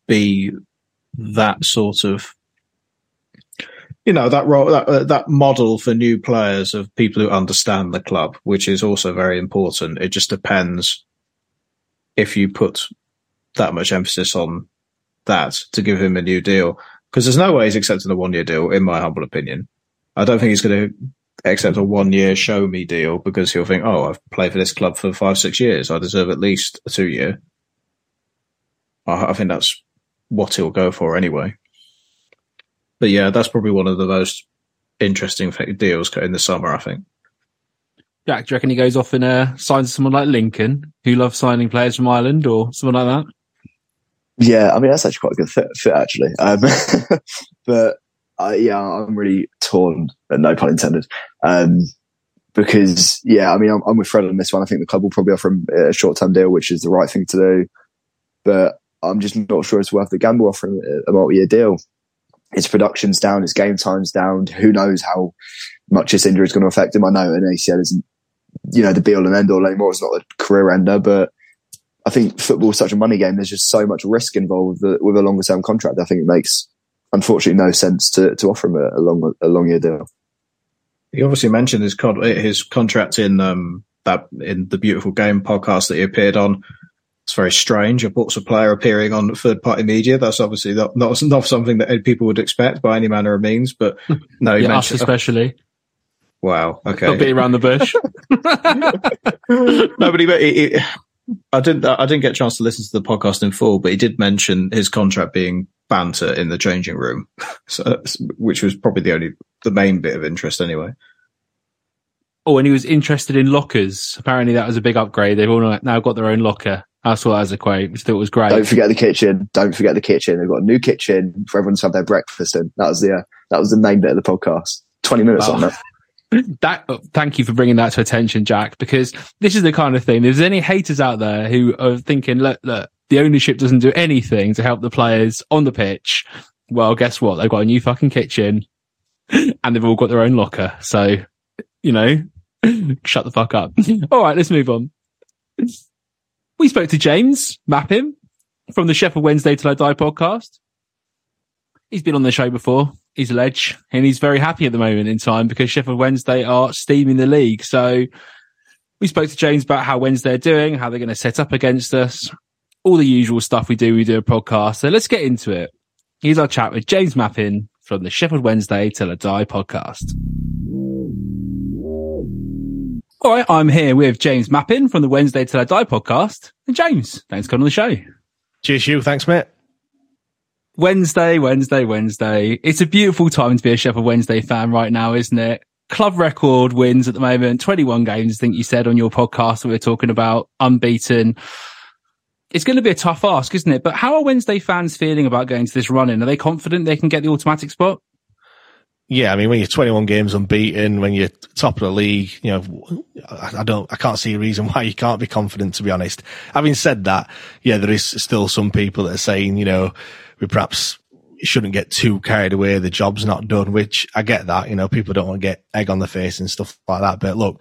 be that sort of you know that role that uh, that model for new players of people who understand the club, which is also very important. It just depends if you put that much emphasis on that to give him a new deal, because there's no way he's accepting a one year deal, in my humble opinion. I don't think he's going to accept a one year show me deal because he'll think, oh, I've played for this club for five six years, I deserve at least a two year. I, I think that's what he'll go for anyway. But yeah, that's probably one of the most interesting deals in the summer. I think. Jack, do you reckon he goes off and uh, signs someone like Lincoln, who loves signing players from Ireland or someone like that? Yeah, I mean that's actually quite a good fit, fit actually. Um, but uh, yeah, I'm really torn, no pun intended. Um, because yeah, I mean, I'm, I'm, with Fred on this one. I think the club will probably offer him a short term deal, which is the right thing to do. But I'm just not sure it's worth the gamble offering a multi year deal. His production's down, his game time's down. Who knows how much this injury is going to affect him? I know an ACL isn't, you know, the be all and end all anymore. It's not a career ender, but I think football is such a money game. There's just so much risk involved with, with a longer term contract. I think it makes, unfortunately, no sense to, to offer him a, a long a long year deal. He obviously mentioned his con- his contract in um, that in the beautiful game podcast that he appeared on. It's very strange. A Portsmouth player appearing on third party media. That's obviously not, not, not something that people would expect by any manner of means. But no, yeah, mentioned, us especially. Wow. Okay. Not be around the bush. Nobody. But he, he, I didn't. I didn't get a chance to listen to the podcast in full, but he did mention his contract being banter in the changing room, so, which was probably the only, the main bit of interest anyway. Oh, and he was interested in lockers. Apparently, that was a big upgrade. They've all now got their own locker. I saw that as a quote, which I thought was great. Don't forget the kitchen. Don't forget the kitchen. They've got a new kitchen for everyone to have their breakfast in. That was the uh, that was the main bit of the podcast. Twenty minutes oh. on that. that thank you for bringing that to attention, Jack, because this is the kind of thing. If There's any haters out there who are thinking, look, look, the ownership doesn't do anything to help the players on the pitch. Well, guess what? They've got a new fucking kitchen and they've all got their own locker. So, you know, shut the fuck up. all right, let's move on. We spoke to James Mappin from the Sheffield Wednesday Till I Die podcast. He's been on the show before he's a ledge and he's very happy at the moment in time because Sheffield Wednesday are steaming the league. So we spoke to James about how Wednesday are doing, how they're going to set up against us, all the usual stuff we do. We do a podcast. So let's get into it. Here's our chat with James Mappin from the Sheffield Wednesday Till I Die podcast. All right, I'm here with James Mappin from the Wednesday Till I Die podcast. And James, thanks for coming on the show. Cheers, you. Thanks, mate. Wednesday, Wednesday, Wednesday. It's a beautiful time to be a Sheffield Wednesday fan right now, isn't it? Club record wins at the moment, 21 games, I think you said on your podcast that we are talking about, unbeaten. It's going to be a tough ask, isn't it? But how are Wednesday fans feeling about going to this run in? Are they confident they can get the automatic spot? Yeah, I mean, when you're 21 games unbeaten, when you're top of the league, you know, I, don't, I can't see a reason why you can't be confident, to be honest. Having said that, yeah, there is still some people that are saying, you know, we perhaps shouldn't get too carried away. The job's not done, which I get that, you know, people don't want to get egg on the face and stuff like that. But look,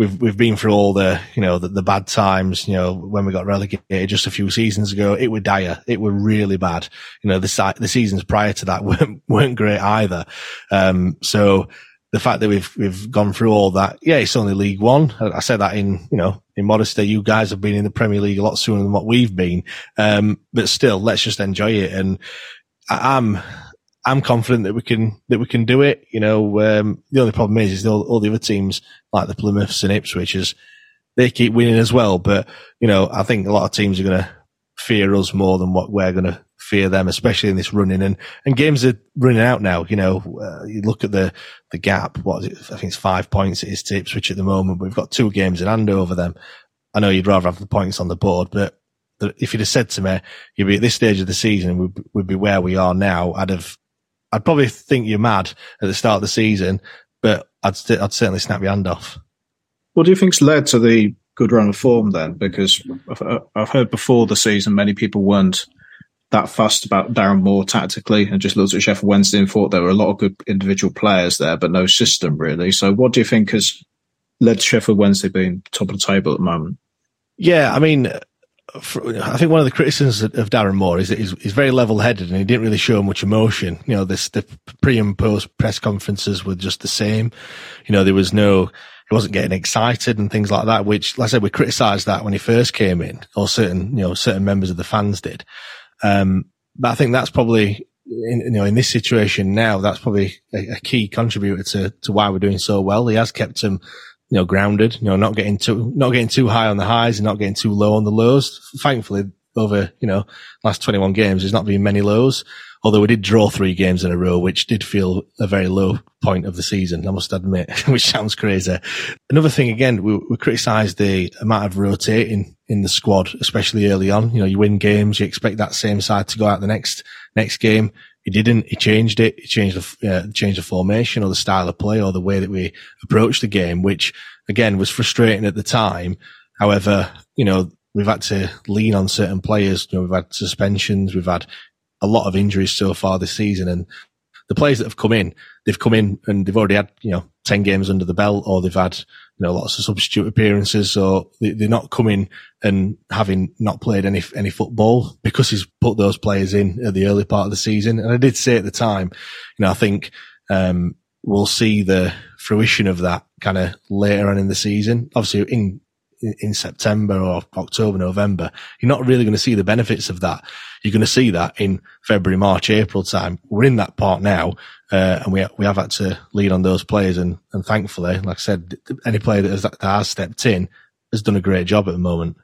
we've, we've been through all the, you know, the, the bad times, you know, when we got relegated just a few seasons ago, it were dire. It were really bad. You know, the, the seasons prior to that weren't, weren't great either. Um, so, the fact that we've we've gone through all that, yeah, it's only League One. I, said that in you know in modesty. You guys have been in the Premier League a lot sooner than what we've been, um, but still, let's just enjoy it. And I, am I'm confident that we can that we can do it. You know, um, the only problem is is all, all, the other teams like the Plymouths and Ipswich's, they keep winning as well. But you know, I think a lot of teams are going to fear us more than what we're going to fear them, especially in this running. And and games are running out now. You know, uh, you look at the the gap. What is it? I think it's five points. It is to Ipswich at the moment. We've got two games in hand over them. I know you'd rather have the points on the board, but if you'd have said to me, you'd be at this stage of the season, we'd, we'd be where we are now. I'd have, I'd probably think you're mad at the start of the season, but I'd, st- I'd certainly snap your hand off. What do you think's led to the good run of form then? Because uh, I've heard before the season, many people weren't that fussed about Darren Moore tactically and just looked at Sheffield Wednesday and thought there were a lot of good individual players there, but no system really. So what do you think has led Sheffield Wednesday being top of the table at the moment? Yeah, I mean, I think one of the criticisms of Darren Moore is that he's, he's very level headed and he didn't really show much emotion. You know, this, the pre and post press conferences were just the same. You know, there was no, he wasn't getting excited and things like that, which, like I said, we criticised that when he first came in, or certain, you know, certain members of the fans did. Um, but I think that's probably, in, you know, in this situation now, that's probably a, a, key contributor to, to why we're doing so well. He has kept them, you know, grounded, you know, not getting too, not getting too high on the highs and not getting too low on the lows. Thankfully, over, you know, last 21 games, there's not been many lows. Although we did draw three games in a row, which did feel a very low point of the season, I must admit, which sounds crazy. Another thing, again, we, we criticised the amount of rotating in the squad, especially early on. You know, you win games, you expect that same side to go out the next, next game. He didn't. He changed it. He changed the uh, changed the formation or the style of play or the way that we approached the game, which again was frustrating at the time. However, you know we've had to lean on certain players. You know, we've had suspensions. We've had a lot of injuries so far this season, and the players that have come in, they've come in and they've already had you know ten games under the belt, or they've had you know lots of substitute appearances, so they, are not coming and having not played any any football because he's put those players in at the early part of the season. And I did say at the time, you know, I think um, we'll see the fruition of that kind of later on in the season. Obviously, in in September or October, November, you're not really going to see the benefits of that. You're going to see that in February, March, April time. We're in that part now, uh, and we we have had to lead on those players, and and thankfully, like I said, any player that has, that has stepped in has done a great job at the moment.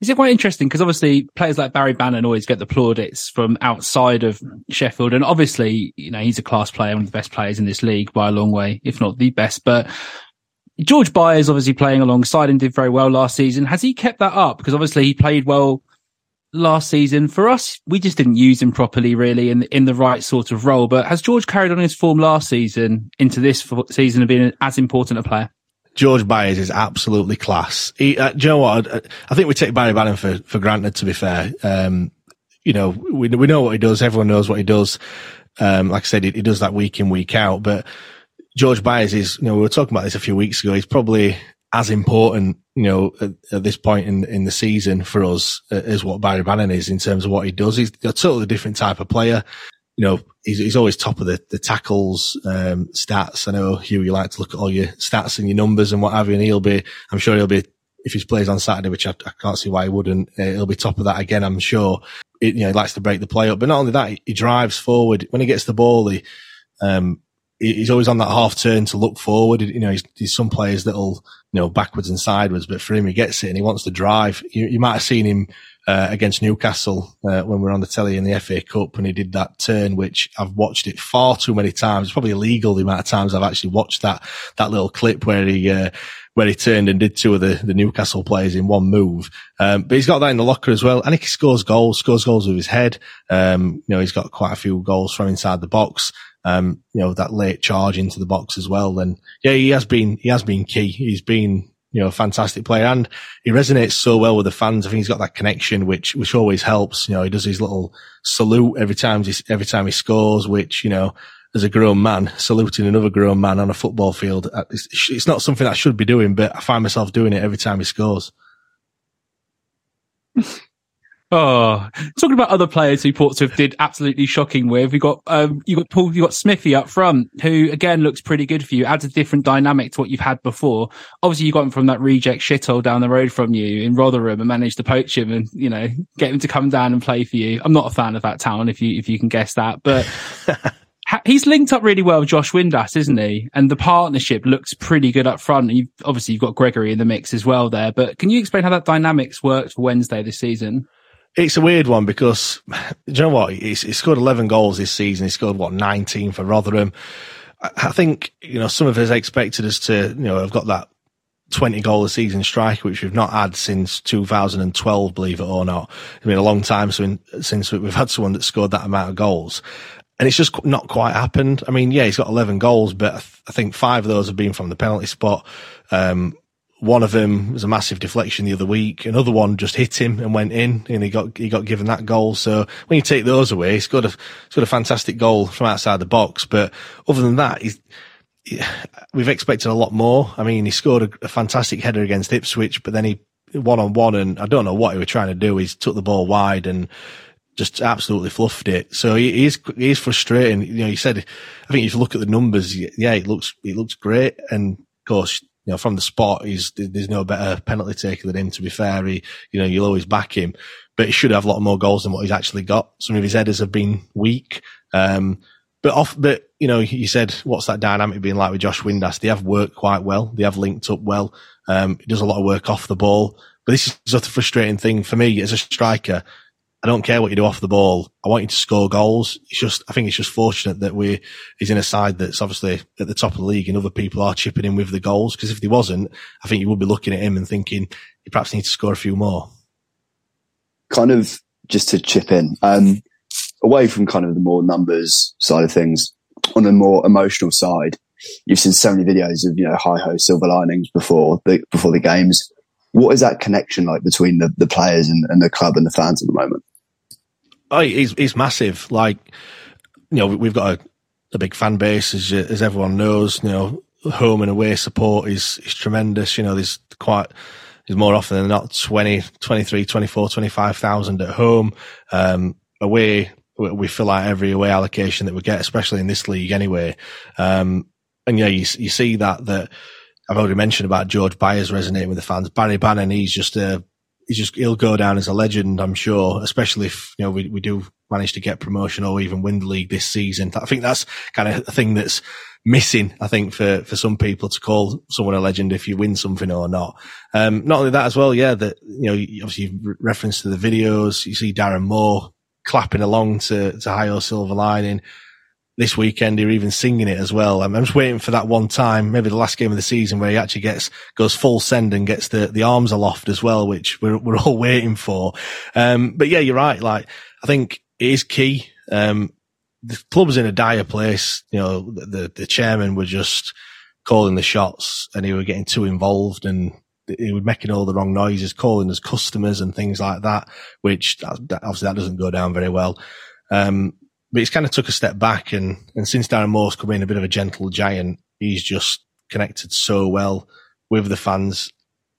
Is it quite interesting? Because obviously players like Barry Bannan always get the plaudits from outside of Sheffield. And obviously, you know, he's a class player, one of the best players in this league by a long way, if not the best. But George Byers obviously playing alongside him did very well last season. Has he kept that up? Because obviously he played well last season. For us, we just didn't use him properly, really, in in the right sort of role. But has George carried on his form last season into this season of being as important a player? George Byers is absolutely class. He, uh, you know what? I, I, think we take Barry Bannan for, for granted, to be fair. Um, you know, we, we know what he does. Everyone knows what he does. Um, like I said, he, he, does that week in, week out. But George Byers is, you know, we were talking about this a few weeks ago. He's probably as important, you know, at, at this point in, in the season for us uh, as what Barry Bannan is in terms of what he does. He's a totally different type of player you know, he's, he's always top of the, the tackles, um, stats. I know, Hugh, you like to look at all your stats and your numbers and what have you, and he'll be, I'm sure he'll be, if he plays on Saturday, which I, I can't see why he wouldn't, uh, he'll be top of that again, I'm sure. It, you know, he likes to break the play up, but not only that, he, he drives forward. When he gets the ball, he, um, he's always on that half turn to look forward. You know, he's, he's, some players that'll, you know, backwards and sideways, but for him, he gets it and he wants to drive. You, you might have seen him uh, against Newcastle uh, when we were on the telly in the FA Cup, and he did that turn, which I've watched it far too many times. It's probably illegal the amount of times I've actually watched that that little clip where he uh, where he turned and did two of the, the Newcastle players in one move. Um, but he's got that in the locker as well. And he scores goals, scores goals with his head. Um, you know, he's got quite a few goals from inside the box. Um, you know, that late charge into the box as well. And yeah, he has been, he has been key. He's been, you know, a fantastic player and he resonates so well with the fans. I think he's got that connection, which, which always helps. You know, he does his little salute every time he, every time he scores, which, you know, as a grown man, saluting another grown man on a football field. Uh, it's, it's not something I should be doing, but I find myself doing it every time he scores. Oh, talking about other players who Portsmouth did absolutely shocking with. We got um, you got Paul, you got Smithy up front, who again looks pretty good for you. Adds a different dynamic to what you've had before. Obviously, you got him from that reject shithole down the road from you in Rotherham and managed to poach him and you know get him to come down and play for you. I'm not a fan of that town, if you if you can guess that, but. he's linked up really well with Josh Windass, isn't he? And the partnership looks pretty good up front. You've, obviously, you've got Gregory in the mix as well there. But can you explain how that dynamics worked for Wednesday this season? It's a weird one because, you know what? He's, he scored 11 goals this season. He scored, what, 19 for Rotherham. I think, you know, some of us expected us to, you know, have got that 20 goal a season striker, which we've not had since 2012, believe it or not. It's been a long time since we've had someone that scored that amount of goals. And it's just not quite happened. I mean, yeah, he's got 11 goals, but I think five of those have been from the penalty spot. Um, one of them was a massive deflection the other week. Another one just hit him and went in, and he got he got given that goal. So when you take those away, he's got a he's got a fantastic goal from outside the box. But other than that, he's we've expected a lot more. I mean, he scored a, a fantastic header against Ipswich, but then he one on one, and I don't know what he was trying to do. He took the ball wide and just absolutely fluffed it. So he is he is frustrating. You know, he said, I think if you look at the numbers, yeah, it looks it looks great, and of course you know, from the spot, he's, there's no better penalty taker than him, to be fair. He, you know, you'll always back him, but he should have a lot more goals than what he's actually got. Some of his headers have been weak. Um, but off, but, you know, you said, what's that dynamic being like with Josh Windass? They have worked quite well. They have linked up well. Um, he does a lot of work off the ball, but this is just a frustrating thing for me as a striker. I don't care what you do off the ball. I want you to score goals. It's just, I think it's just fortunate that we he's in a side that's obviously at the top of the league and other people are chipping in with the goals. Because if he wasn't, I think you would be looking at him and thinking he perhaps needs to score a few more. Kind of just to chip in. Um, away from kind of the more numbers side of things, on a more emotional side, you've seen so many videos of you know hi ho silver linings before the before the games. What is that connection like between the, the players and, and the club and the fans at the moment? Oh, it's, massive. Like, you know, we've got a, a big fan base, as, as everyone knows. You know, home and away support is, is tremendous. You know, there's quite, there's more often than not 20, 23, 24, 25,000 at home. Um, away, we fill out every away allocation that we get, especially in this league anyway. Um, and yeah, you, you see that, that I've already mentioned about George Byers resonating with the fans. Barry Bannan, he's just a, he's just, he'll go down as a legend, I'm sure, especially if, you know, we, we do manage to get promotion or even win the league this season. I think that's kind of a thing that's missing, I think, for, for some people to call someone a legend if you win something or not. Um, not only that as well, yeah, that, you know, obviously reference to the videos, you see Darren Moore clapping along to, to Hi Ho Silver Lining this weekend or even singing it as well. I'm, just waiting for that one time, maybe the last game of the season where he actually gets, goes full send and gets the, the arms aloft as well, which we're, we're all waiting for. Um, but yeah, you're right. Like, I think it is key. Um, the club's in a dire place. You know, the, the, chairman were just calling the shots and he were getting too involved and he was making all the wrong noises, calling us customers and things like that, which obviously that doesn't go down very well. Um, but he's kind of took a step back and, and since Darren Moore's come in a bit of a gentle giant, he's just connected so well with the fans.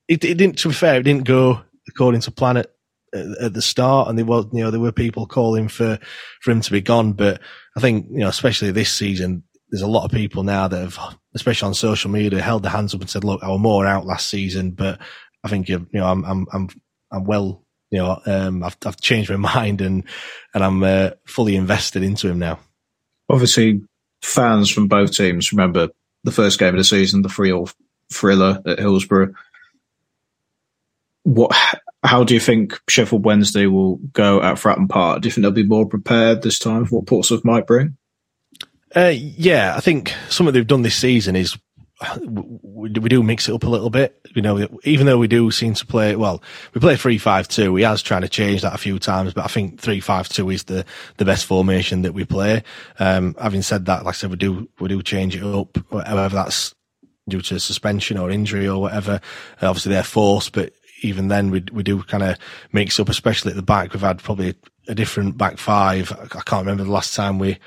It, it didn't, to be fair, it didn't go according to plan at, at the start and there was, you know, there were people calling for, for him to be gone. But I think, you know, especially this season, there's a lot of people now that have, especially on social media, held their hands up and said, look, I was more out last season, but I think, you know, I'm, I'm, I'm, I'm well you know, um, I've, I've changed my mind and, and I'm uh, fully invested into him now. Obviously, fans from both teams remember the first game of the season, the three all thriller at Hillsborough. What? How do you think Sheffield Wednesday will go at Fratton Park? Do you think they'll be more prepared this time for what Portsmouth might bring? Uh, yeah, I think something they've done this season is we, do mix it up a little bit. You know, even though we do seem to play, well, we play three five two. We has trying to change that a few times, but I think three five two is the, the best formation that we play. Um, having said that, like I said, we do, we do change it up, whether that's due to suspension or injury or whatever. Obviously they're forced, but even then we, we do kind of mix up, especially at the back. We've had probably a different back five. I can't remember the last time we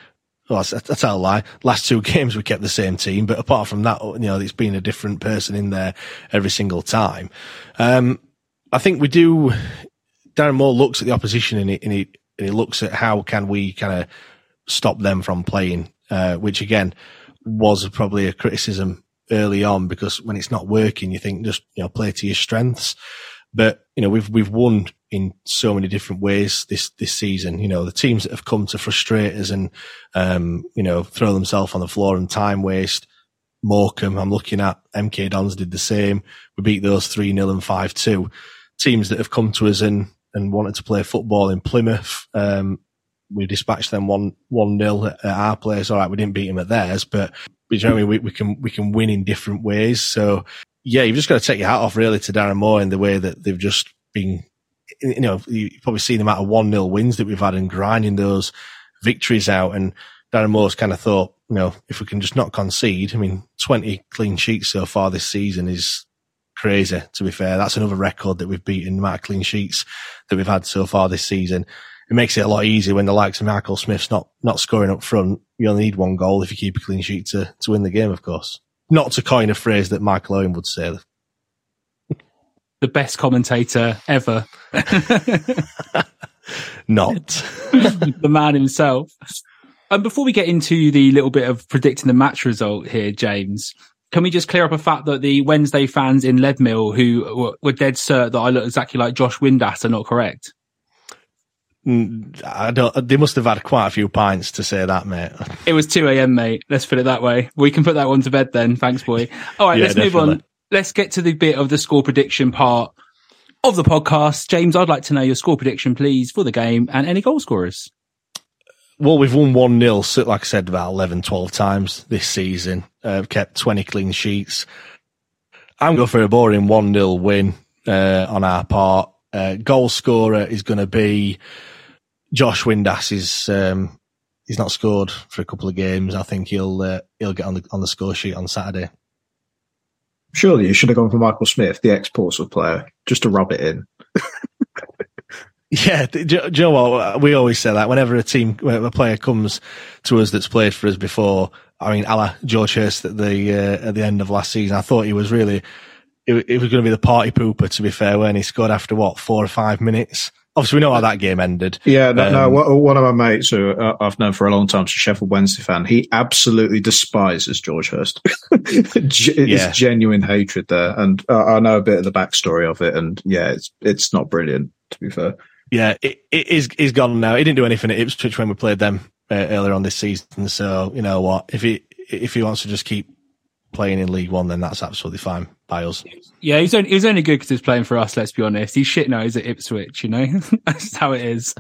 well, that's, that's a lie. Last two games we kept the same team, but apart from that, you know, it's been a different person in there every single time. Um, I think we do. Darren Moore looks at the opposition and he, and he, and he looks at how can we kind of stop them from playing, uh, which again was probably a criticism early on because when it's not working, you think just, you know, play to your strengths. But, you know, we've, we've won in so many different ways this, this season. You know, the teams that have come to frustrate us and, um, you know, throw themselves on the floor and time waste. Morecambe, I'm looking at MK Dons did the same. We beat those 3 0 and 5 2. Teams that have come to us and, and wanted to play football in Plymouth, um, we dispatched them one one nil at our place. All right, we didn't beat them at theirs, but, but you know, we, we can we can win in different ways. So yeah, you've just got to take your hat off really to Darren Moore in the way that they've just been, you know, you've probably seen the amount of 1 0 wins that we've had and grinding those victories out. And Darren Moore's kind of thought, you know, if we can just not concede, I mean, 20 clean sheets so far this season is crazy, to be fair. That's another record that we've beaten, the amount of clean sheets that we've had so far this season. It makes it a lot easier when the likes of Michael Smith's not, not scoring up front. You only need one goal if you keep a clean sheet to, to win the game, of course. Not to coin a phrase that Michael Owen would say. The best commentator ever. Not. the man himself. And before we get into the little bit of predicting the match result here, James, can we just clear up a fact that the Wednesday fans in Leadmill who were dead cert that I look exactly like Josh Windass are not correct? I don't. They must have had quite a few pints to say that, mate. It was two a.m., mate. Let's put it that way. We can put that one to bed then. Thanks, boy. All right, yeah, let's definitely. move on. Let's get to the bit of the score prediction part of the podcast. James, I'd like to know your score prediction, please, for the game and any goal scorers. Well, we've won 1 0, like I said, about 11, 12 times this season. Uh, kept 20 clean sheets. I'm going for a boring 1 0 win uh, on our part. Uh, goal scorer is going to be Josh Windass is um, he's not scored for a couple of games. I think he'll uh, he'll get on the on the score sheet on Saturday. Surely you should have gone for Michael Smith, the ex Portsmouth player, just to rub it in. Yeah, do, do you know what? We always say that whenever a team, whenever a player comes to us that's played for us before. I mean, a la George Hirst at the uh, at the end of last season, I thought he was really, it, it was going to be the party pooper. To be fair, when he scored after what four or five minutes. Obviously, we know how that game ended. Yeah, no, Um, no one of my mates who uh, I've known for a long time, is a Sheffield Wednesday fan, he absolutely despises George Hirst. Ge- Yeah. It's genuine hatred there, and I know a bit of the backstory of it, and yeah, it's it's not brilliant to be fair. Yeah, it, it is. He's gone now. He didn't do anything at Ipswich when we played them uh, earlier on this season. So you know what? If he if he wants to just keep playing in League One, then that's absolutely fine by us. Yeah, he's only, he was only good because he's playing for us. Let's be honest. He's shit now. He's at Ipswich. You know, that's how it is.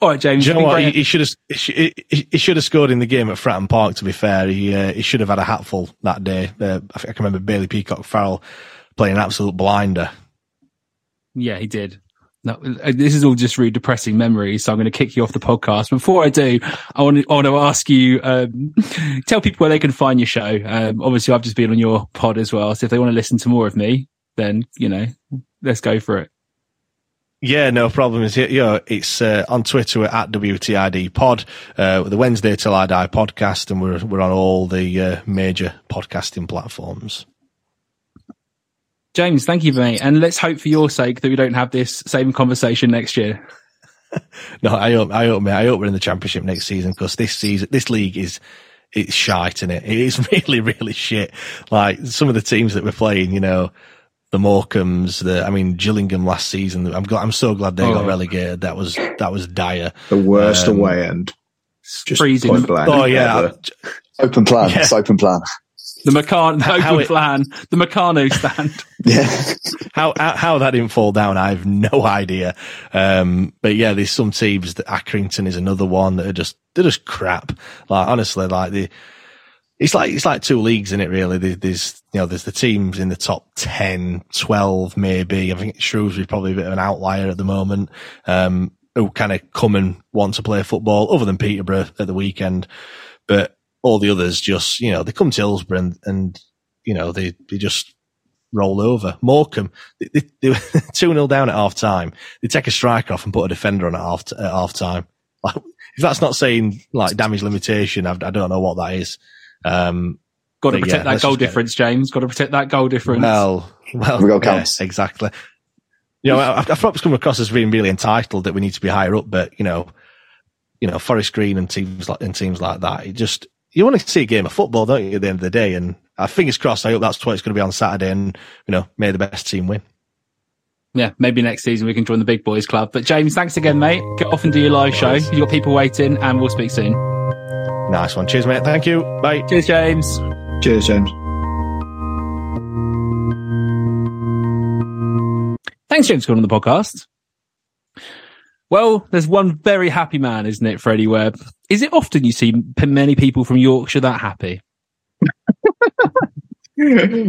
All right, James. Do you know what? He, he should have he, should- he, he should have scored in the game at Fratton Park. To be fair, he uh, he should have had a hatful that day. Uh, I, think I can remember Bailey Peacock Farrell playing an absolute blinder. Yeah, he did. No, uh, this is all just really depressing memories. So I'm going to kick you off the podcast. Before I do, I want to, I want to ask you, um, tell people where they can find your show. Um, obviously I've just been on your pod as well. So if they want to listen to more of me, then, you know, let's go for it. Yeah, no problem. Is it? You know, it's uh, on Twitter at WTID Pod, uh, the Wednesday Till I Die podcast, and we're we're on all the uh, major podcasting platforms. James, thank you, mate. And let's hope for your sake that we don't have this same conversation next year. No, I hope, I hope, mate, I hope we're in the championship next season because this season, this league is, it's shite, is it? It is really, really shit. Like some of the teams that we're playing, you know, the Morecambes, the, I mean, Gillingham last season. I'm glad, I'm so glad they got Oh. relegated. That was, that was dire. The worst Um, away end, just freezing. point. Oh yeah. Open plan. Yeah. It's open plan. The Meccano, the How it- plan, the Meccano stand. Yeah. How, how how that didn't fall down, I have no idea. Um, but yeah, there's some teams that Accrington is another one that are just they're just crap. Like honestly, like the it's like it's like two leagues in it really. There- There's you know there's the teams in the top 10, 12 maybe. I think Shrewsbury probably a bit of an outlier at the moment. Um, who kind of come and want to play football, other than Peterborough at the weekend. But all the others just you know they come to Hillsborough and, and you know they they just roll over. Morecambe, they, they, they were 2 0 down at half time. They take a striker off and put a defender on at half, at half time. Like, if that's not saying like damage limitation, I, I don't know what that is. Um, Got to But protect yeah, that goal difference, James. Got to protect that goal difference. well, well, Every goal yeah, exactly. You know, I, I thought it's come across as being really entitled that we need to be higher up, but you know, you know, Forest Green and teams like and teams like that, it just you want to see a game of football, don't you? At the end of the day, and uh, fingers crossed. I hope that's what it's going to be on Saturday, and you know, may the best team win. yeah, maybe next season we can join the big boys club. But James, thanks again, mate. Get off and do your live show. You've got people waiting, and we'll speak soon. Nice one. Cheers, mate. Thank you. Bye. Cheers, James. Cheers, James. Thanks, James, for coming on the podcast. Well, there's one very happy man, isn't it, Freddie Webb? Is it often you see many people from Yorkshire that happy?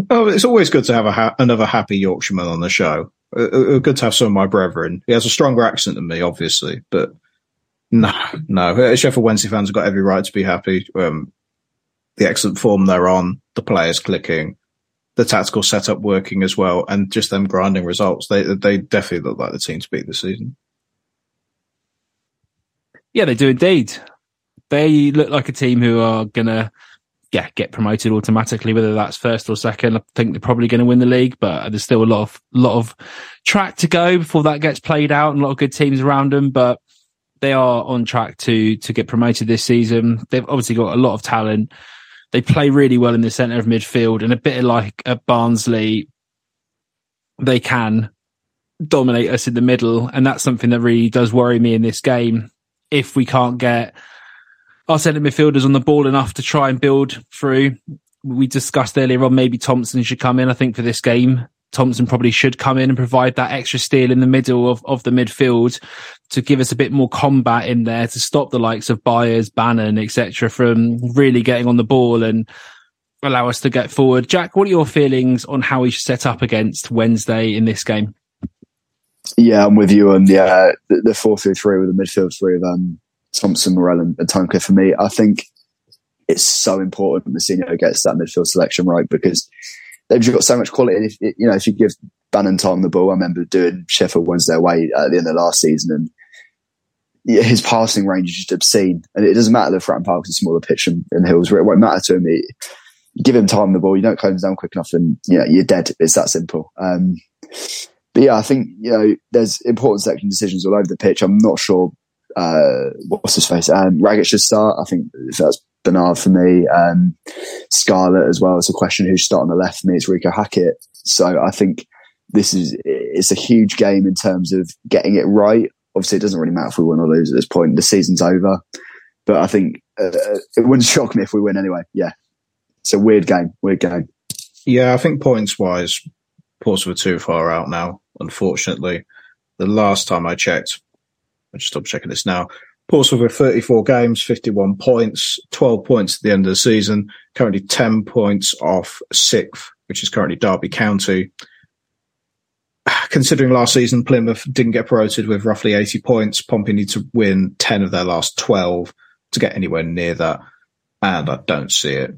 oh, it's always good to have ha- another happy Yorkshireman on the show. Uh, uh, good to have some of my brethren. He has a stronger accent than me, obviously, but no, no. Uh, Sheffield Wednesday fans have got every right to be happy. Um, the excellent form they're on, the players clicking, the tactical setup working as well, and just them grinding results. They they definitely look like the team to beat this season. Yeah, they do indeed. They look like a team who are gonna, yeah, get promoted automatically. Whether that's first or second, I think they're probably going to win the league. But there's still a lot of lot of track to go before that gets played out, and a lot of good teams around them. But they are on track to to get promoted this season. They've obviously got a lot of talent. They play really well in the centre of midfield, and a bit like at Barnsley, they can dominate us in the middle, and that's something that really does worry me in this game. If we can't get our centre midfielders on the ball enough to try and build through, we discussed earlier on maybe Thompson should come in. I think for this game, Thompson probably should come in and provide that extra steel in the middle of, of the midfield to give us a bit more combat in there to stop the likes of Byers, Bannan, etc., from really getting on the ball and allow us to get forward. Jack, what are your feelings on how we should set up against Wednesday in this game? Yeah, I'm with you on the the, four through three with the midfield three of um, Thompson, Morrell, and, and Tunker. For me, I think it's so important Mousinho gets that midfield selection right because they've just got so much quality. And if you know, if you give Bannan Tom the ball, I remember doing Sheffield Wednesday away at the end of last season, and his passing range is just obscene. And it doesn't matter that Fratton Park's a smaller pitch in, in Hills. It won't matter to him. Give him time the ball, you don't close him down quick enough, and you know, you're dead. It's that simple. Um, but yeah, I think you know there's important section decisions all over the pitch. I'm not sure uh, what's his face. Um, Raggett should start. I think that's Bernard for me. Um, Scarlett as well. It's a question who's start on the left for me. It's Reeco Hackett. So I think this is it's a huge game in terms of getting it right. Obviously, it doesn't really matter if we win or lose at this point. The season's over. But I think uh, it wouldn't shock me if we win anyway. Yeah, it's a weird game. Weird game. Yeah, I think points wise, Portsmouth are too far out now. Unfortunately, the last time I checked, I just stop checking this now. Portsmouth with 34 games, 51 points, 12 points at the end of the season, currently 10 points off sixth, which is currently Derby County. Considering last season Plymouth didn't get promoted with roughly 80 points, Pompey need to win 10 of their last 12 to get anywhere near that. And I don't see it.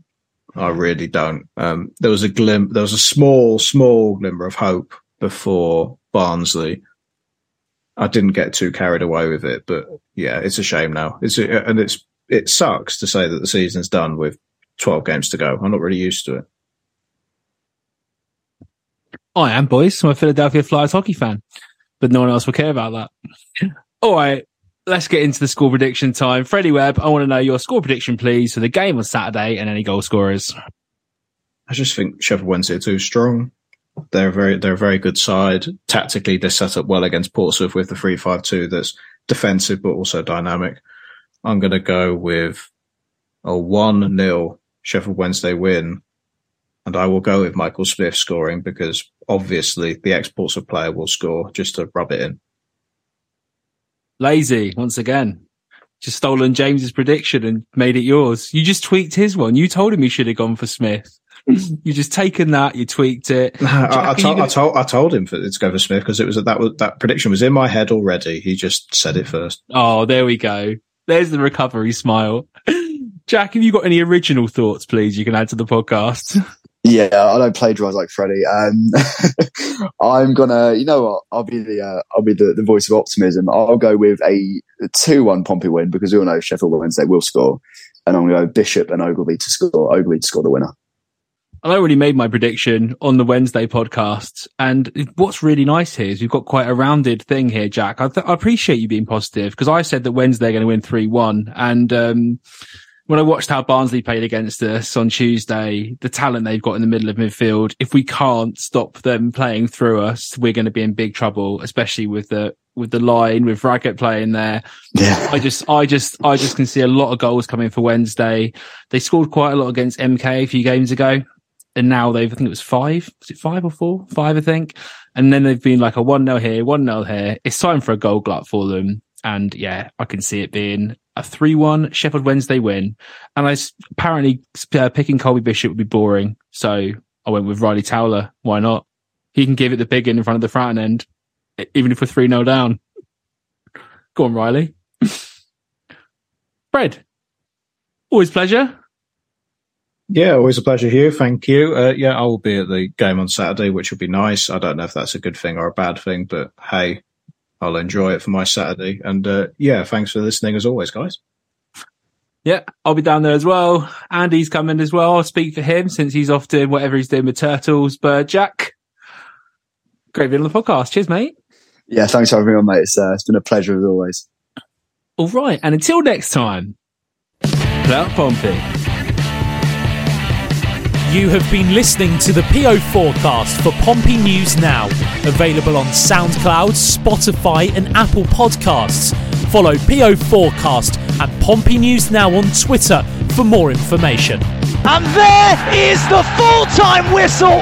I really don't. Um, there was a glim, there was a small, small glimmer of hope before Barnsley. I didn't get too carried away with it, but yeah, it's a shame now. It's a, and it's it sucks to say that the season's done with 12 games to go. I'm not really used to it. I am, boys. I'm a Philadelphia Flyers hockey fan, but no one else will care about that. All right, let's get into the score prediction time. Freddie Webb, I want to know your score prediction, please, for the game on Saturday and any goal scorers. I just think Sheffield Wednesday are too strong. They're very they're a very good side. Tactically, they're set up well against Portsmouth with the three five two that's defensive but also dynamic. I'm going to go with a one 0 Sheffield Wednesday win, and I will go with Michael Smith scoring because obviously the ex Portsmouth player will score just to rub it in. Lazy once again. Just stolen James's prediction and made it yours. You just tweaked his one. You told him he should have gone for Smith. You just taken that, you tweaked it. I, I, told, gonna... I, told, I told him for, to go for Smith because it was that was, that prediction was in my head already. He just said it first. Oh, there we go. There's the recovery smile. Jack, have you got any original thoughts, please? You can add to the podcast. Yeah, I don't plagiarize like Freddie. Um, I'm gonna, you know what? I'll be the, uh, I'll be the, the voice of optimism. I'll go with a two-one Pompey win because we all know Sheffield Wednesday will score, and I'm gonna go Bishop and Ogilvie to score. Ogilvie to score the winner. I already made my prediction on the Wednesday podcast. And what's really nice here is we've got quite a rounded thing here, Jack. I, th- I appreciate you being positive because I said that Wednesday are going to win 3 1. And, um, when I watched how Barnsley played against us on Tuesday, the talent they've got in the middle of midfield, if we can't stop them playing through us, we're going to be in big trouble, especially with the, with the line, with Raggett playing there. Yeah. I just, I just, I just can see a lot of goals coming for Wednesday. They scored quite a lot against MK a few games ago and now they've, I think it was five, was it five or four? Five, I think. And then they've been like a 1 0 here, 1 0 here. It's time for a goal glut for them. And yeah, I can see it being a 3 1 Sheffield Wednesday win. And I apparently uh, picking Colby Bishop would be boring. So I went with Ryley Towler. Why not? He can give it the big in in front of the front end, even if we're 3 0 down. Go on, Ryley. Fred, always pleasure. Yeah, always a pleasure, Hugh. Thank you. Uh, yeah, I will be at the game on Saturday, which will be nice. I don't know if that's a good thing or a bad thing, but hey, I'll enjoy it for my Saturday. And uh, yeah, thanks for listening as always, guys. Yeah, I'll be down there as well. Andy's coming as well. I'll speak for him since he's off doing whatever he's doing with Turtles. But Jack, great being on the podcast. Cheers, mate. Yeah, thanks for having me on, mate. It's, uh, it's been a pleasure as always. All right. And until next time, play out Pompey. You have been listening to the PO forecast for Pompey News Now, available on SoundCloud, Spotify, and Apple Podcasts. Follow PO Forecast and Pompey News Now on Twitter for more information. And there is the full time whistle